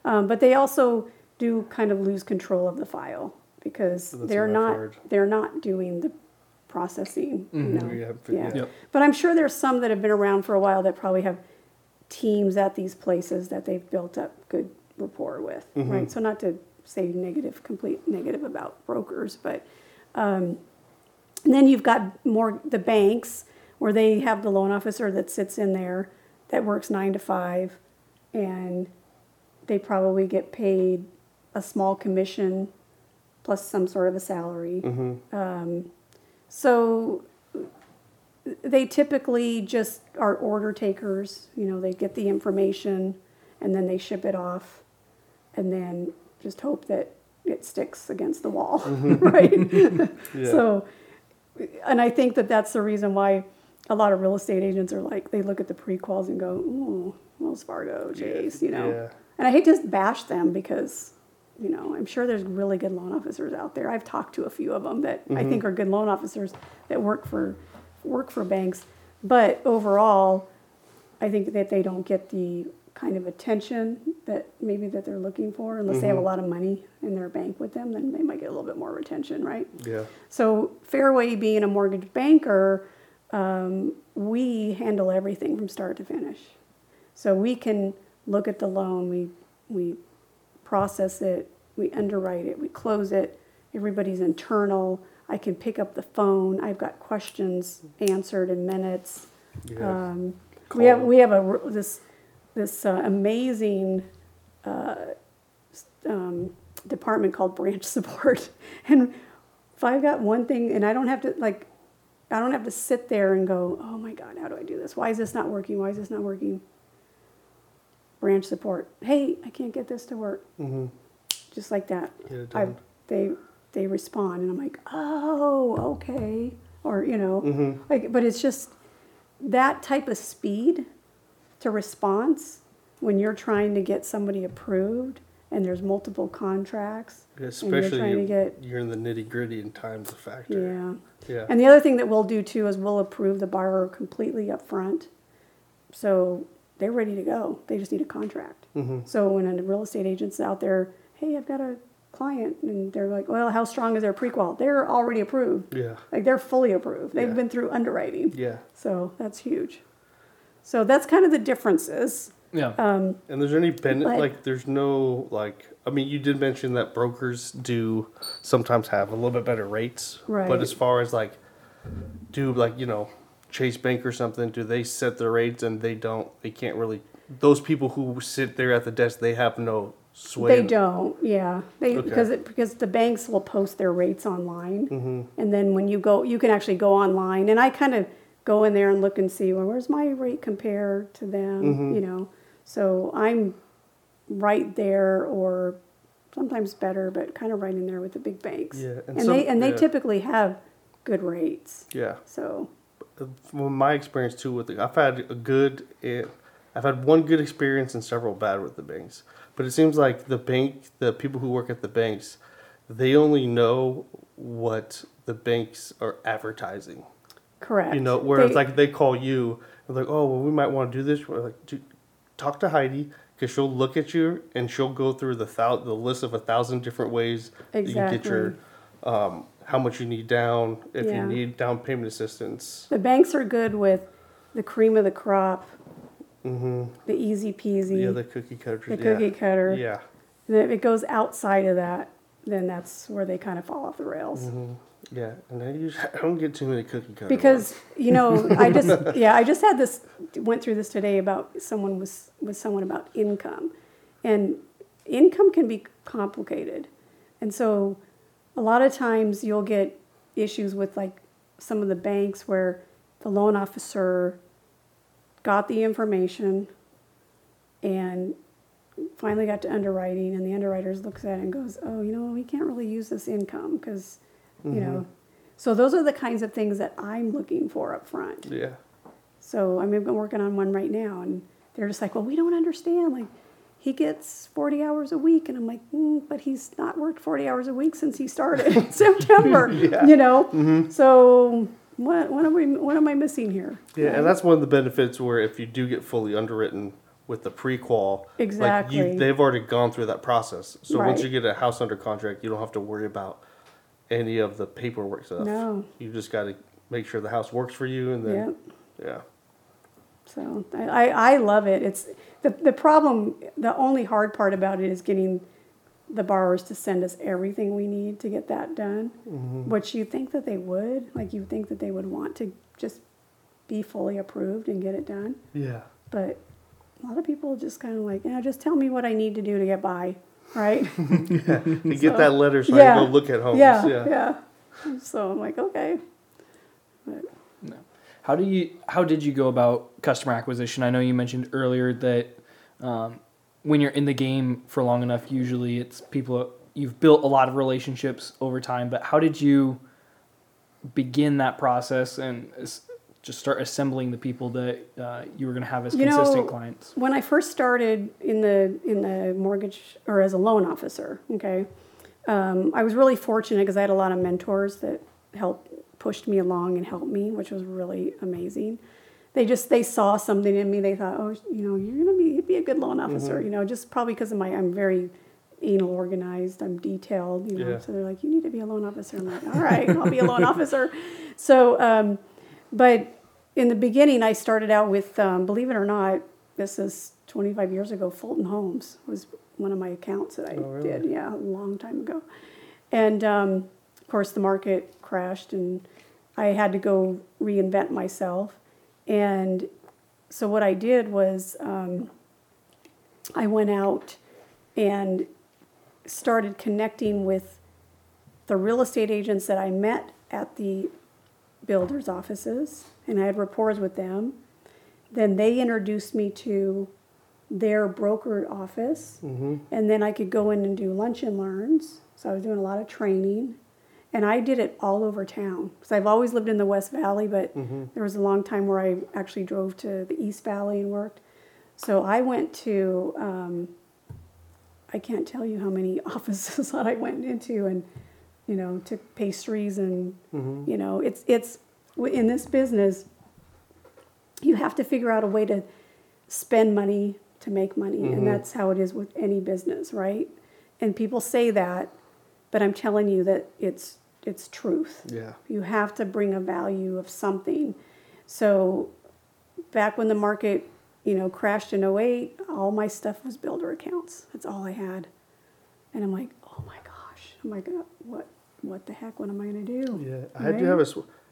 Um, but they also do kind of lose control of the file because That's they're not heard. they're not doing the processing. You know? Yeah, yeah. yeah. Yep. But I'm sure there's some that have been around for a while that probably have teams at these places that they've built up good rapport with, right? So not to say negative, complete negative about brokers, but um, and then you've got more the banks where they have the loan officer that sits in there that works nine to five, and they probably get paid a small commission plus some sort of a salary. Um, so they typically just are order takers. You know, they get the information and then they ship it off, and then just hope that it sticks against the wall, right? Yeah. So, and I think that that's the reason why a lot of real estate agents are like they look at the prequals and go, "Ooh, Wells Fargo, Chase," you know. Yeah. And I hate to bash them because, you know, I'm sure there's really good loan officers out there. I've talked to a few of them that I think are good loan officers that work for work for banks, but overall, I think that they don't get the kind of attention that maybe that they're looking for unless they have a lot of money in their bank with them then they might get a little bit more retention right Yeah. so Fairway being a mortgage banker, um, we handle everything from start to finish. So we can look at the loan, we we process it, we underwrite it, we close it. Everybody's internal. I can pick up the phone. I've got questions answered in minutes. Yeah. Um, we have we have a this this uh, amazing uh, um, department called branch support, and if I've got one thing and I don't have to like, I don't have to sit there and go, oh my god, how do I do this? Why is this not working? Why is this not working? Branch support. Hey, I can't get this to work. Mm-hmm. Just like that. I they they respond and I'm like, oh, okay, or you know, Mm-hmm. like, but it's just that type of speed to response when you're trying to get somebody approved and there's multiple contracts. Yeah, you're especially trying to you- get you're in the nitty gritty and time's a factor. yeah. Yeah. And the other thing that we'll do too is we'll approve the borrower completely up front. So they're ready to go. They just need a contract. Mm-hmm. So when a real estate agent's out there, hey, I've got a client, and they're like, well, how strong is their prequal? They're already approved. Yeah. Like they're fully approved. They've Yeah. been through underwriting. Yeah. So that's huge. So that's kind of the differences. Yeah. Um, And there's any ben- But- like there's no like I mean you did mention that brokers do sometimes have a little bit better rates. right? But as far as like do like, you know, Chase Bank or something, do they set their rates and they don't they can't really those people who sit there at the desk they have no sway. They don't, yeah. They, Okay. because it, because the banks will post their rates online. Mm-hmm. And then when you go, you can actually go online and I kind of go in there and look and see, well, where's my rate compared to them, Mm-hmm. you know? So I'm right there or sometimes better, but kind of right in there with the big banks. Yeah, and And, some- they, and they yeah. typically have good rates. Yeah. So, From my experience too with the, I've had a good, eh, I've had one good experience and several bad with the banks. But it seems like the bank, the people who work at the banks, they only know what the banks are advertising. correct. You know, whereas They- like they call you, they're like, oh, well, we might want to do this. We're like, talk to Heidi because she'll look at you and she'll go through the thou- the list of a thousand different ways that you can get your, um, how much you need down, if Yeah. you need down payment assistance. The banks are good with the cream of the crop, Mm-hmm. the easy peasy, Yeah, the cookie cutters. the yeah. cookie cutter. Yeah. And if it goes outside of that, then that's where they kind of fall off the rails. Mm-hmm. Yeah, and I usually I don't get too many cookie cutters. Because you know, I just yeah, I just had this went through this today about someone was with someone about income, and income can be complicated, and so a lot of times you'll get issues with like some of the banks where the loan officer got the information and finally got to underwriting and the underwriters looks at it and goes oh you know we can't really use this income because you mm-hmm. know. So those are the kinds of things that i'm looking for up front. Yeah. so i mean i'm working on one right now and they're just like well we don't understand like he gets 40 hours a week. And I'm like, mm, but he's not worked 40 hours a week since he started in September, you know? So what, what, am we, what am I missing here? Yeah, and that's one of the benefits where if you do get fully underwritten with the pre-qual, like Exactly. you, they've already gone through that process. So once you get a house under contract, you don't have to worry about any of the paperwork stuff. No. You just got to make sure the house works for you, and then Yep. yeah, So I, I love it. It's the, the problem, the only hard part about it is getting the borrowers to send us everything we need to get that done. Mm-hmm. Which you think that they would, like you think that they would want to just be fully approved and get it done. yeah, But a lot of people just kind of like, yeah, just tell me what I need to do to get by, right? you get that letter so I can go look at homes. yeah, yeah. yeah. So I'm like, okay. But. How do you? How did you go about customer acquisition? I know you mentioned earlier that um, when you're in the game for long enough, usually it's people you've built a lot of relationships over time. But how did you begin that process and just start assembling the people that uh, you were going to have as You know, consistent clients? when I first started in the in the mortgage or as a loan officer, okay, um, I was really fortunate because I had a lot of mentors that helped pushed me along and helped me, which was really amazing. They just they saw something in me. They thought, oh, you know, you're gonna be be a good loan officer. You know, just probably because of my I'm very anal organized. I'm detailed. You know, Yeah. so they're like, you need to be a loan officer. I'm like, all right, I'll be a loan officer. So, um, but in the beginning, I started out with, um, believe it or not, this is 25 years ago. Fulton Homes was one of my accounts that I Oh, really? did. Yeah, a long time ago. And um, course, the market crashed, and I had to go reinvent myself. And so what I did was um, I went out and started connecting with the real estate agents that I met at the builders' offices, and I had rapport with them. Then they introduced me to their broker office, and then I could go in and do lunch and learns. So I was doing a lot of training, and I did it all over town. Because I've always lived in the West Valley, but mm-hmm. there was a long time where I actually drove to the East Valley and worked. So I went to um, I can't tell you how many offices that I went into and you know took pastries and mm-hmm. you know it's it's in this business you have to figure out a way to spend money to make money. And mm-hmm. that's how it is with any business right? And people say that but I'm telling you that it's it's truth Yeah. you have to bring a value of something so back when the market you know crashed in 08 all my stuff was builder accounts that's all i had and i'm like oh my gosh i'm like uh, what what the heck what am i going to do Yeah, I do have a.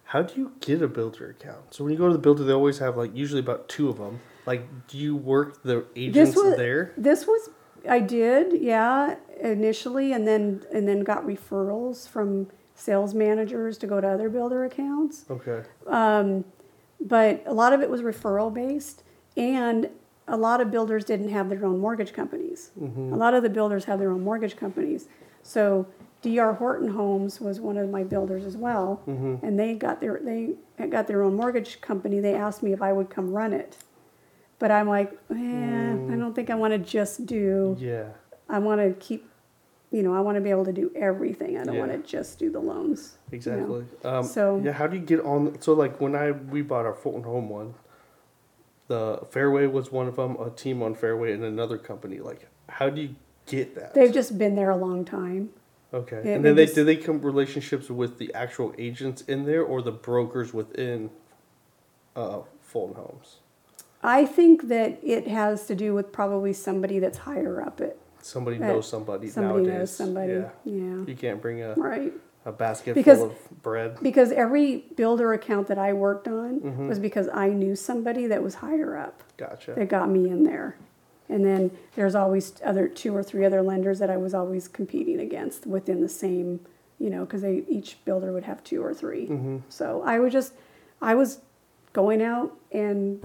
How do you get a builder account? So when you go to the builder, they always have like usually about two of them. Like, do you work the agents was there? this was i did yeah initially and then and then got referrals from sales managers to go to other builder accounts. Okay. Um, but a lot of it was referral based and a lot of builders didn't have their own mortgage companies. A lot of the builders have their own mortgage companies. So dr horton homes was one of my builders as well. And they got their they got their own mortgage company. They asked me if i would come run it. But i'm like eh, i don't think i want to just do Yeah. i want to keep you know i want to be able to do everything i don't want to just do the loans you know. Exactly. Um, So- yeah, how do you get on? So like when I we bought our Fulton Home one, the Fairway was one of them, a team on Fairway, and another company. Like, how do you get that? they've just been there a long time okay. Yeah, and then they just- do they come relationships with the actual agents in there or the brokers within uh, Fulton Homes? I think that it has to do with probably somebody that's higher up it. Somebody That knows somebody, Somebody nowadays. knows somebody. Yeah. Yeah. You can't bring a, Right. a basket Because- full of bread. Because every builder account that I worked on Mm-hmm. was because I knew somebody that was higher up Gotcha. that got me in there. And then there's always other two or three other lenders that I was always competing against within the same, you know, because they each builder would have two or 3 Mm-hmm. So I would just, I was going out and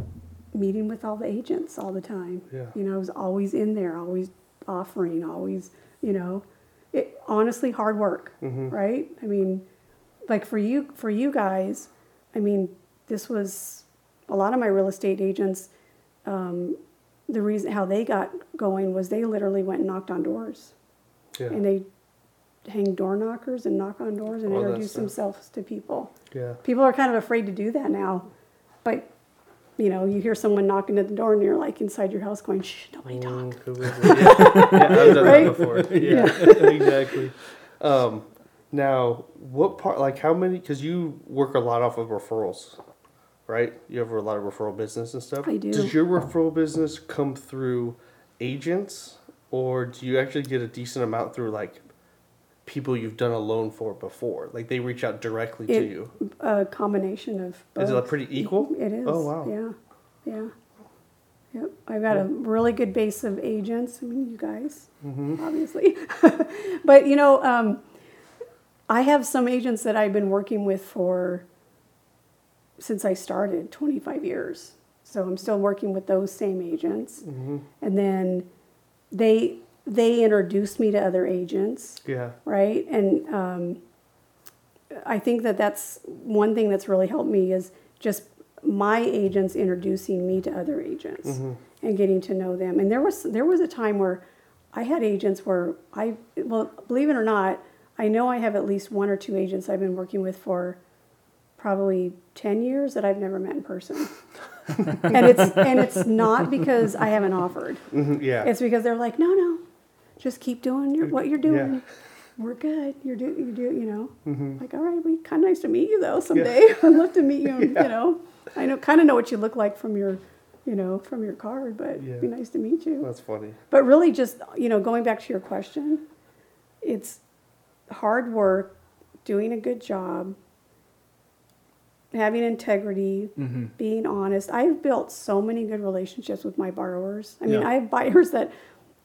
meeting with all the agents all the time. Yeah. You know, I was always in there, always offering, always, you know, it honestly hard work, Mm-hmm. right? I mean, like for you for you guys, I mean, this was a lot of my real estate agents um, the reason how they got going was they literally went and knocked on doors Yeah. and they hang door knockers and knock on doors and All introduce themselves to people. yeah. People are kind of afraid to do that now, but you know, you hear someone knocking at the door and you're like inside your house going, "Shh, nobody talk." Mm, it? Yeah. yeah, I've done Right? that before. Yeah, exactly. Um, now, what part? Like, how many? Because you work a lot off of referrals, right? You have a lot of referral business and stuff. I do. Does your referral business come through agents, or do you actually get a decent amount through like people you've done a loan for before? Like they reach out directly to you. A combination of both. Is it pretty equal? It is. Oh wow. Yeah, yeah. Yep. I've got a really good base of agents. I mean, you guys, Mm-hmm. obviously. but you know, um, I have some agents that I've been working with for since I started, 25 years. So I'm still working with those same agents, Mm-hmm. and then they they introduced me to other agents Yeah. right? And um, I think that that's one thing that's really helped me is just my agents introducing me to other agents Mm-hmm. and getting to know them. And there was there was a time where I had agents where I well, believe it or not, I know I have at least one or two agents I've been working with for probably 10 years that I've never met in person. and it's and it's not because I haven't offered. Mhm, Yeah. It's because they're like, no, no, just keep doing your, what you're Yeah. doing. We're good. You're do you do you know. Mm-hmm. Like, all right, we kind of nice to meet you though someday. I'd love to meet you. You know, I know kind of know what you look like from your, you know, from your card, but Yeah. it'd be nice to meet you. That's funny. But really, just you know, going back to your question, it's hard work, doing a good job, having integrity, Mm-hmm. being honest. I've built so many good relationships with my borrowers. I mean, Yeah. I have buyers that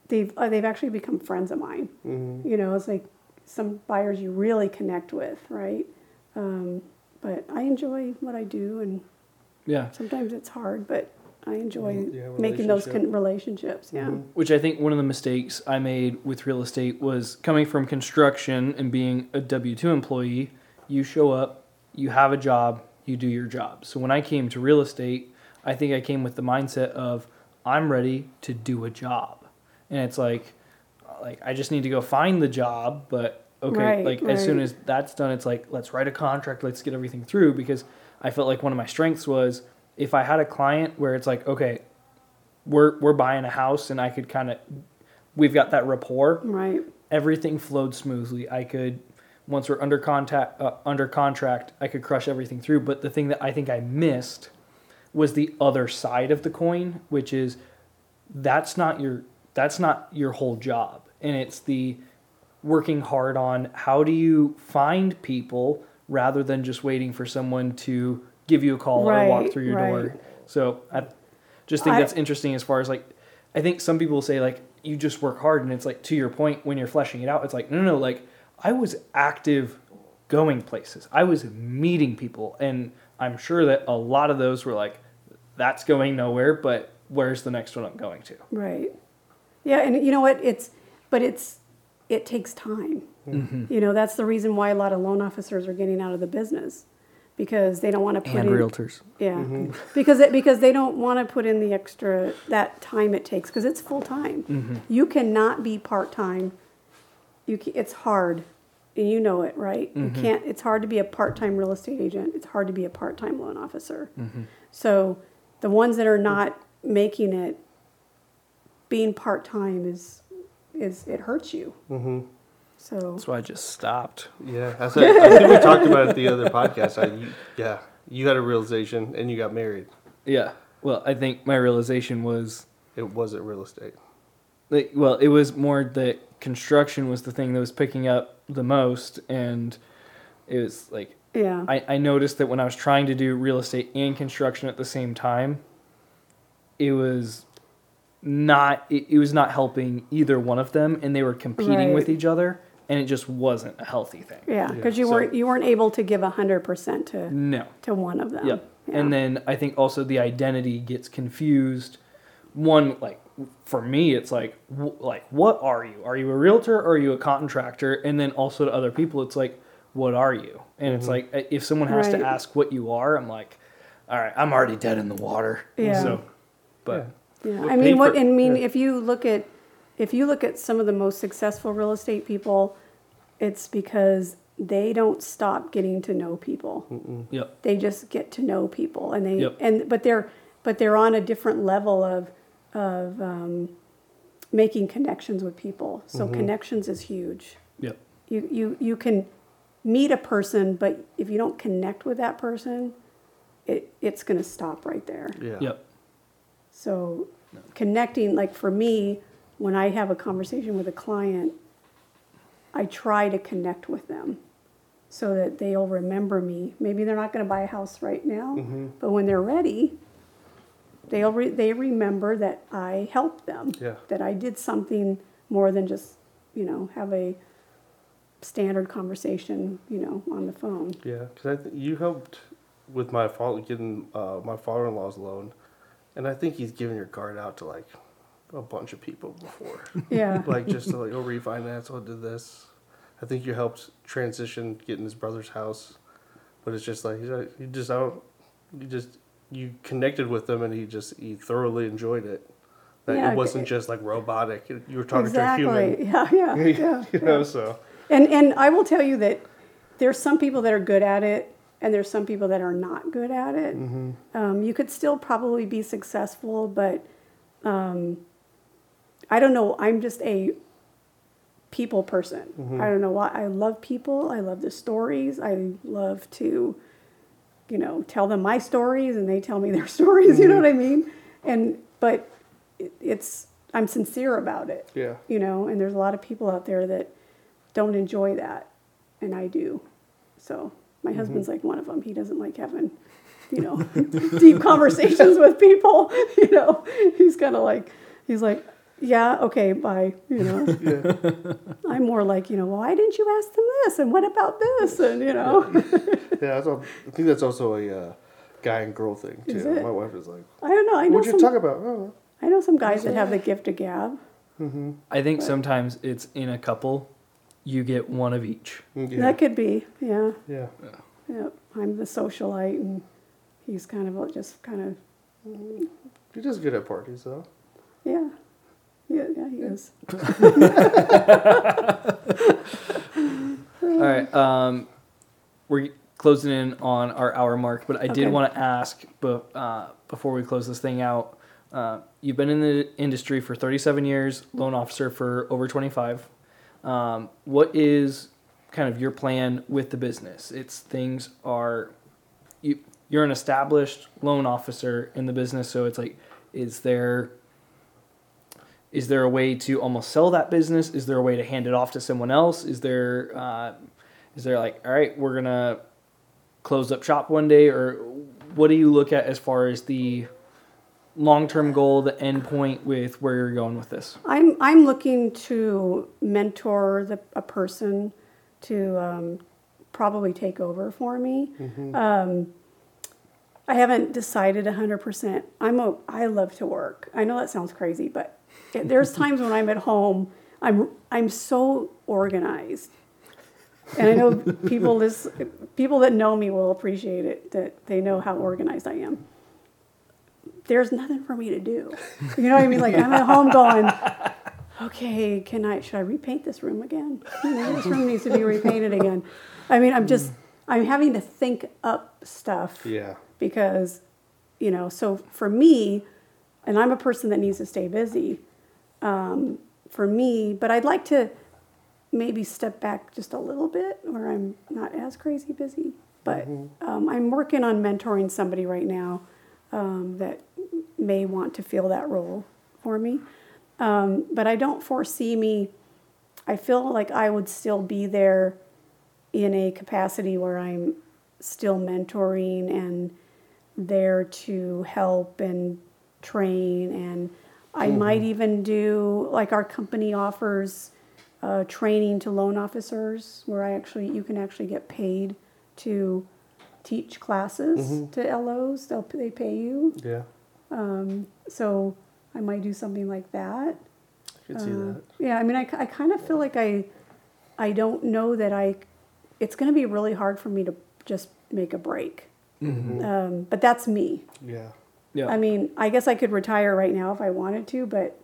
they've uh, they've actually become friends of mine. Mm-hmm. You know, it's like some buyers you really connect with, right? Um, but I enjoy what I do, and Yeah. sometimes it's hard, but I enjoy yeah, making those con- relationships. Yeah. Mhm. Which I think one of the mistakes I made with real estate was coming from construction and being a W 2 employee. You show up, you have a job, you do your job. So when I came to real estate, I think I came with the mindset of I'm ready to do a job. And it's like, like I just need to go find the job, but okay, Right, like as soon as that's done, it's like let's write a contract, let's get everything through because I felt like one of my strengths was if I had a client where it's like, okay, we're we're buying a house and I could kind of we've got that rapport. Right. Everything flowed smoothly. I could once we're under contact uh, under contract, I could crush everything through. But the thing that I think I missed was the other side of the coin, which is that's not your that's not your whole job, and it's the working hard on how do you find people rather than just waiting for someone to give you a call or walk through your right. door. So I just think I- that's interesting as far as like I think some people say like you just work hard and it's like to your point when you're fleshing it out it's like no no no like I was active going places. I was meeting people and I'm sure that a lot of those were like that's going nowhere but where's the next one I'm going to? Right. Yeah, and you know what? It's but it's it takes time. Mm-hmm. You know, that's the reason why a lot of loan officers are getting out of the business because they don't want to put And in realtors. yeah mm-hmm. because it, because they don't want to put in the extra that time it takes because it's full time. Mm-hmm. You cannot be part time. You ca it's hard, and you know it, right? You can't. It's hard to be a part time real estate agent. It's hard to be a part time loan officer. So the ones that are not making it, being part time is is it hurts you. Mm-hmm. So That's why I just stopped. Yeah, I, said, I think we talked about it the other podcast. I, you, yeah, you had a realization and you got married. Yeah. Well, I think my realization was It wasn't real estate. like well it was more that construction was the thing that was picking up the most and it was like yeah, I, I noticed that when I was trying to do real estate and construction at the same time, it was not it, it was not helping either one of them and they were competing with each other and it just wasn't a healthy thing. yeah, because you So- weren't you weren't able to give hundred percent to No. to one of them. Yep. Yeah. And then I think also the identity gets confused. One like for me, it's like w- like what are you? Are you a realtor or are you a contractor? And then also to other people, it's like what are you? And it's like uh, if someone has to ask what you are, I'm like, all right, I'm already dead in the water. Yeah. So, but Yeah, We'll I mean, what, for- I mean, yeah. if you look at, if you look at some of the most successful real estate people, it's because they don't stop getting to know people. Yep. They just get to know people and they, Yep. and, but they're, but they're on a different level of, of, um, making connections with people. So connections is huge. Yep. You, you, you can meet a person, but if you don't connect with that person, it, it's gonna stop right there. Yeah. Yep. So connecting, like for me, when I have a conversation with a client, I try to connect with them so that they'll remember me. Maybe they're not going to buy a house right now, but when they're ready, they'll re- they remember that I helped them. Yeah. That I did something more than just, you know, have a standard conversation, you know, on the phone. Yeah, because I th- you helped with my father getting uh, my father-in-law's loan, and I think he's given your card out to like a bunch of people before, Yeah. like just to like oh refinance, I'll do this. I think you helped transition getting his brother's house, but it's just like he's like, you just out, you just you connected with him, and he just he thoroughly enjoyed it. That Yeah, it wasn't just like robotic. You were talking exactly. to a human. Yeah, yeah, yeah. you know, so And and I will tell you that there's some people that are good at it, and there's some people that are not good at it. Um, you could still probably be successful, but um, I don't know. I'm just a people person. I don't know why. I love people. I love the stories. I love to, you know, tell them my stories, and they tell me their stories. You know what I mean? And but it, it's I'm sincere about it yeah. you know, and there's a lot of people out there that don't enjoy that, and I do. So my husband's like one of them. He doesn't like having, you know, deep conversations with people. You know, he's kind of like, he's like, yeah, okay, bye. You know, I'm more like, you know, why didn't you ask them this, and what about this, and you know, Yeah, that's all, I think that's also a uh, guy and girl thing too. Is it? My wife is like, I don't know. I know "What'd you some, talk about?" Oh, I know some guys that have the gift of gab. I think sometimes it's in a couple, you get one of each. yeah, That could be, yeah. yeah, Yep, I'm the socialite, and he's kind of just kind of he does good at parties though. yeah, yeah, yeah. He is. All right. Um, we're closing in on our hour mark, but I did want to ask, but uh, before we close this thing out, uh, you've been in the industry for 37 years, loan officer for over 25. Um, what is kind of your plan with the business? It's things are you you're an established loan officer in the business, so it's like, is there is there a way to almost sell that business? Is there a way to hand it off to someone else? Is there uh, is there like, all right, we're gonna close up shop one day, or what do you look at as far as the long term goal, the end point with where you're going with this? I'm I'm looking to mentor the a person to um, probably take over for me. Um, I haven't decided hundred percent. I'm a I love to work. I know that sounds crazy, but it, there's times when I'm at home. I'm I'm so organized, and I know people this people that know me will appreciate it. That they know how organized I am. There's nothing for me to do. You know what I mean? Like I'm at home going, okay, can I should I repaint this room again? You know, this room needs to be repainted again. I mean, I'm just I'm having to think up stuff Yeah, because you know so for me and i'm a person that needs to stay busy um, for me but i'd like to maybe step back just a little bit where i'm not as crazy busy but um, i'm working on mentoring somebody right now um, that may want to fill that role for me. Um, but i don't foresee me i feel like i would still be there in a capacity where i'm still mentoring and there to help and train. And i might even do like our company offers uh, training to loan officers where i actually you can actually get paid to teach classes mm-hmm. to los they'll they pay you yeah, um, so i might do something like that I can see um, that. yeah, I mean, I, I kind of feel like I, I don't know that I, it's going to be really hard for me to just make a break. Mm-hmm. Mm-hmm. Um, but that's me. Yeah, Yeah. I mean, I guess I could retire right now if I wanted to, but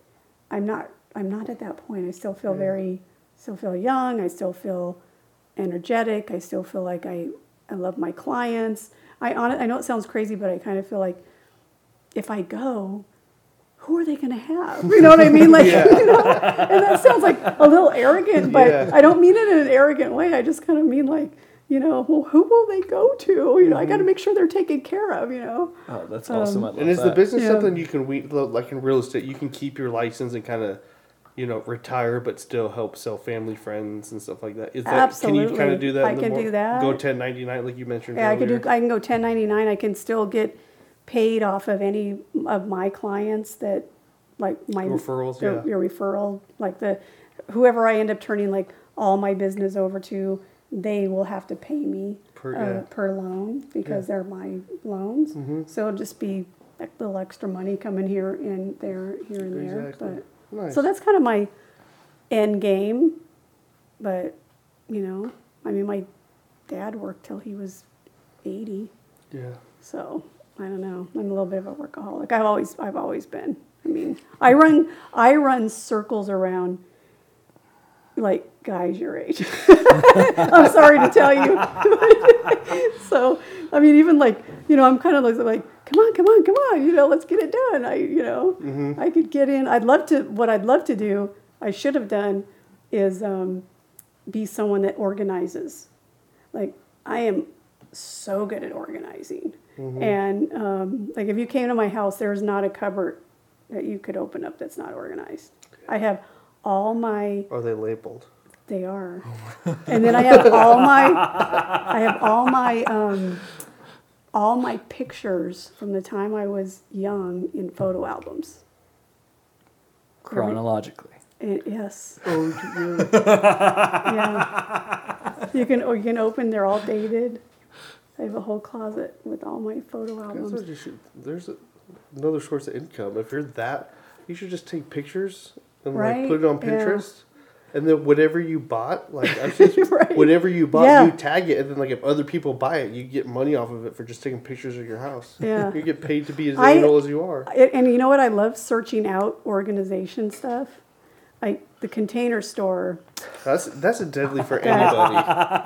I'm not. I'm not at that point. I still feel very, still feel young. I still feel energetic. I still feel like I, I love my clients. I on I know it sounds crazy, but I kind of feel like if I go, who are they going to have? You know what I mean? Like, you know, and that sounds like a little arrogant, but Yeah. I don't mean it in an arrogant way. I just kind of mean like, you know, well, who will they go to? You know, I got to mm-hmm. make sure they're taken care of. You know. Oh, that's um, awesome. I love And is the business Yeah. something you can we like in real estate? You can keep your license and kind of, you know, retire but still help sell family friends and stuff like that. Is that can you kind of do that? I can mor- do that. Go ten ninety nine like you mentioned. Yeah, I could do. I can go 1099. I can still get paid off of any of my clients that, like my Referrals, the- yeah. Your referral, like the whoever I end up turning like all my business over to, they will have to pay me Per- uh, yeah. per loan because they're my loans. Mm-hmm. So it'll just be a little extra money coming here and there, here and there. But Nice. so that's kind of my end game. But you know, I mean, my dad worked till he was eighty. yeah. So I don't know. I'm a little bit of a workaholic. I've always I've always been. I mean, I run I run circles around like guys your age. I'm sorry to tell you. so I mean, even like you know, I'm kind of like, like, come on, come on, come on. You know, let's get it done. I you know, I could get in. I'd love to. What I'd love to do, I should have done, is um, be someone that organizes. Like I am so good at organizing. And um, like if you came to my house, there's not a cupboard that you could open up that's not organized. I have all my Are they labeled? they are, and then I have all my I have all my um, all my pictures from the time I was young in photo albums. chronologically. And, yes, Oh, yeah. You can you can open. They're all dated. I have a whole closet with all my photo albums. what should. There's a, another source of income. If you're that, you should just take pictures and like put it on Right, yeah. Pinterest. And then whatever you bought, like just, Right. whatever you bought, Yeah. you tag it, and then like if other people buy it, you get money off of it for just taking pictures of your house. Yeah. you get paid to be as anal as you are. And you know what? I love searching out organization stuff. Like the container store. That's that's a deadly for anybody.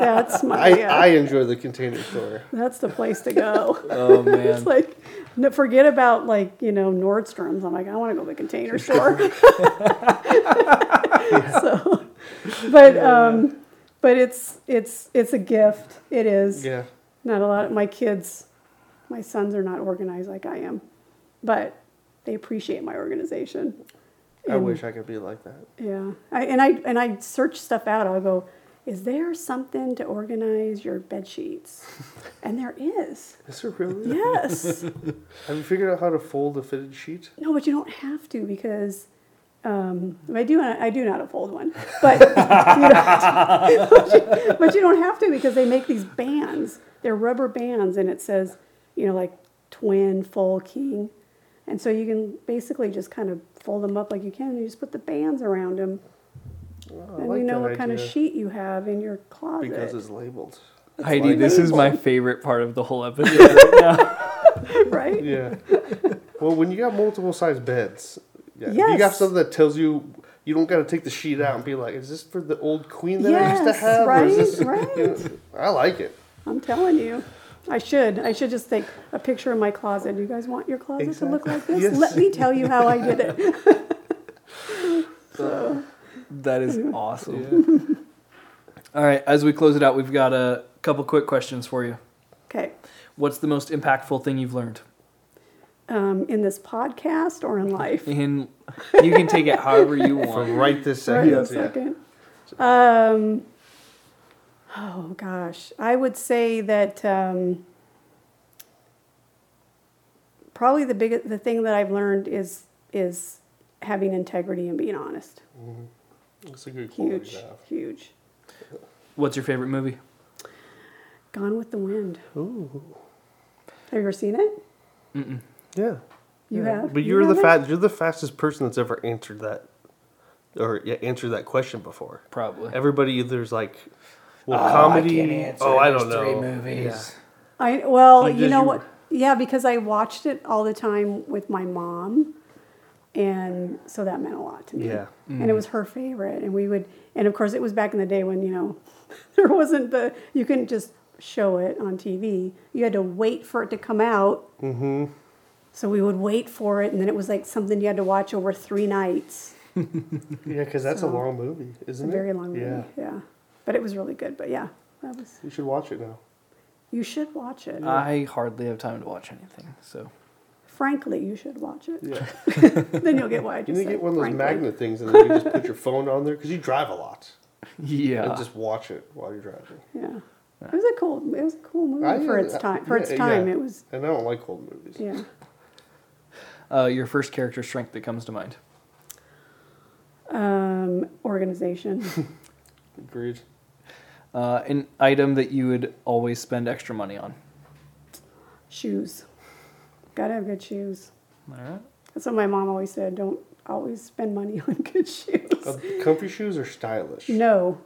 That's my. I, yeah, I enjoy the container store. that's the place to go. Oh it's man. like, no, forget about like you know Nordstrom's. I'm like, I want to go to the container store. so, but um, but it's it's it's a gift. It is. Yeah, Not a lot of my kids, my sons are not organized like I am, but they appreciate my organization. I And- wish I could be like that. Yeah, I, and I and I search stuff out. I'll go, is there something to organize your bed sheets? And there is. Is there really? Yes. Have you figured out how to fold a fitted sheet? no, but you don't have to because. Um, I do. I do to fold one, but you, don't, but, you, but you don't have to because they make these bands. They're rubber bands, and it says, you know, like twin, full, king, and so you can basically just kind of fold them up like you can. And you just put the bands around them, Oh, I and like you know that what kind of idea. sheet you have in your closet. because it's labeled. Heidi, like this is my favorite part of the whole episode right now. right? Yeah. well, when you got multiple size beds, yeah, you got Yes. something that tells you you don't got to take the sheet out and be like, "Is this for the old queen that I used to Yes, have?" or is this, right, you know, I like it. I'm telling you. I should. I should just take a picture of my closet. Do you guys want your closet to look like this? Yes. Let me tell you how I did it. so, That is awesome. All right, as we close it out, we've got a couple quick questions for you. okay. What's the most impactful thing you've learned? Um, in this podcast or in life? In you can take it however you For want. right this Right second. a second. Um, oh gosh, I would say that um, probably the biggest the thing that I've learned is is having integrity and being honest. It's a good quality Huge, huge. What's your favorite movie? Gone with the Wind. Ooh. Have you ever seen it? Mm-mm. Yeah. You Yeah. have. But You you're the haven't? fat. You're the fastest person that's ever answered that, or yeah, answered that question before. Probably. Everybody there's like, well, comedy. oh, I don't know. movies. I well, You you, know you- what? Yeah, because I watched it all the time with my mom, and so that meant a lot to me. Yeah. And it was her favorite, and we would, and of course, it was back in the day when you know, there wasn't the you couldn't just show it on TV. You had to wait for it to come out. Mm-hmm. So we would wait for it, and then it was like something you had to watch over three nights. Yeah, because that's So, a long movie, It's a isn't it? very long movie. Yeah. Yeah. But it was really good. But yeah, that was. You should watch it now. You should watch it. I hardly have time to watch anything, so Frankly, you should watch it. Yeah. then you'll get why I You just need to get one of those frankly. magnet things and then you just put your phone on there because you drive a lot. yeah. And just watch it while you're driving. Yeah. It was a cool. It was a cool movie I- for its time. For its time, yeah. it was. And I don't like old movies. Yeah. Uh, your first character strength that comes to mind. Um, organization. Agreed. Uh, an item that you would always spend extra money on. shoes. Gotta have good shoes. All right. That's what my mom always said. Don't always spend money on good shoes. Uh, comfy shoes are stylish. No.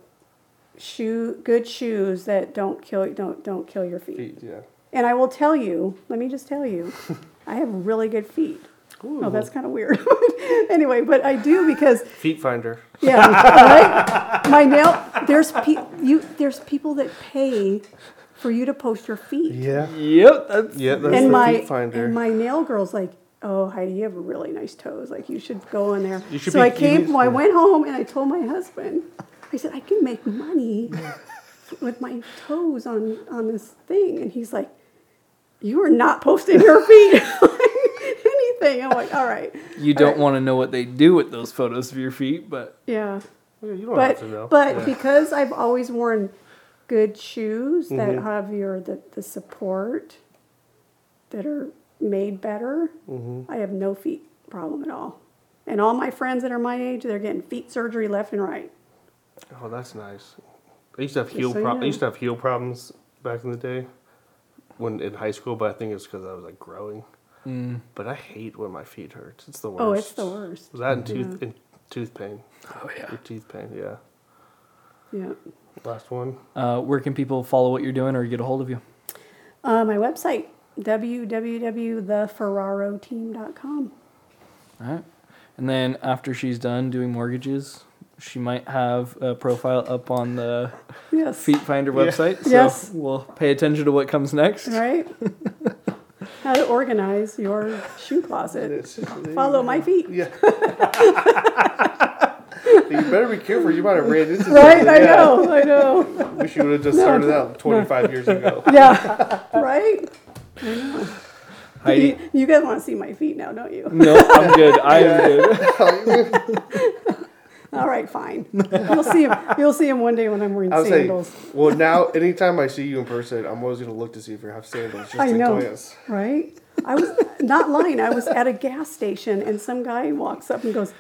Shoe good shoes that don't kill don't don't kill your feet. Feet, yeah. And I will tell you, let me just tell you, I have really good feet. Oh, that's kind of weird. anyway, but I do because Feet finder. yeah, right? My nail there's pe- you there's people that pay for you to post your feet. Yeah. Yep. That's Yeah, that's and the my feet finder. and my nail girl's like, "Oh, Heidi, you have really nice toes. Like you should go in there." You should so be- I came. well, I went home and I told my husband. I said I can make money with my toes on on this thing, and he's like, "You are not posting your feet." Anything. I'm like, all right, You don't want to know what they do with those photos of your feet, but yeah. Yeah, you don't have to But know. but Yeah. because I've always worn good shoes that Mhm. have your the, the support that are made better, Mhm. I have no feet problem at all. And all my friends that are my age, they're getting feet surgery left and right. Oh, that's nice. I used to have Just heel so you pro- I used to have heel problems back in the day when in high school, but I think it's because I was like growing. Mm, But I hate when my feet hurt. It's the worst. Oh, it's the worst. Was that in tooth Yeah. in tooth pain? oh yeah. Your teeth pain, yeah. Yeah. Last one. Uh, where can people follow what you're doing or get a hold of you? Uh, my website, www.theferraroteam.com. All right. And then after she's done doing mortgages, she might have a profile up on the Yes. Feet Finder Yeah. website. So Yes. we'll pay attention to what comes next. Right? How to organize your shoe closet. Follow my feet. Yeah. you better be careful. You might have ran into Right? something. I Yeah. know. I know. Wish you would have just started out 25 years ago. Yeah. Right? Heidi. You, you guys want to see my feet now, don't you? No, I'm good. I'm good. All right, fine. You'll see him. You'll see him one day when I'm wearing I was saying, sandals. well, now anytime I see you in person, I'm always gonna look to see if you have sandals, just I know. glance. Right? I was not lying. I was at a gas station and some guy walks up and goes,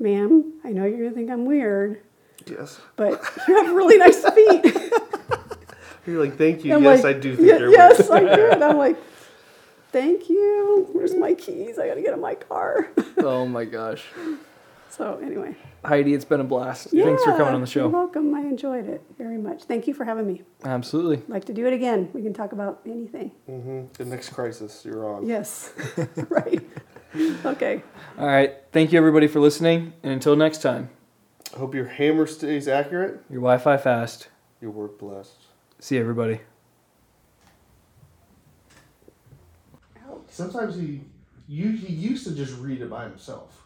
"Ma'am, I know you're gonna think I'm weird, Yes. but you have really nice feet." You're like, thank you. I'm yes, like, I do think "Yeah, you're yes, weird. I did. I'm like, "Thank you. Where's my keys? I gotta get in my car." Oh my gosh. So anyway, Heidi, it's been a blast. Thanks for coming on the show. You're welcome. I enjoyed it very much. Thank you for having me. Absolutely. I'd like to do it again. We can talk about anything. hmm The next crisis you're on. Yes. right. Okay. All right. Thank you, everybody, for listening. And until next time, I Hope your hammer stays accurate. your Wi Fi fast. Your work blessed. See you, everybody. Sometimes he, you, he used to just read it by himself.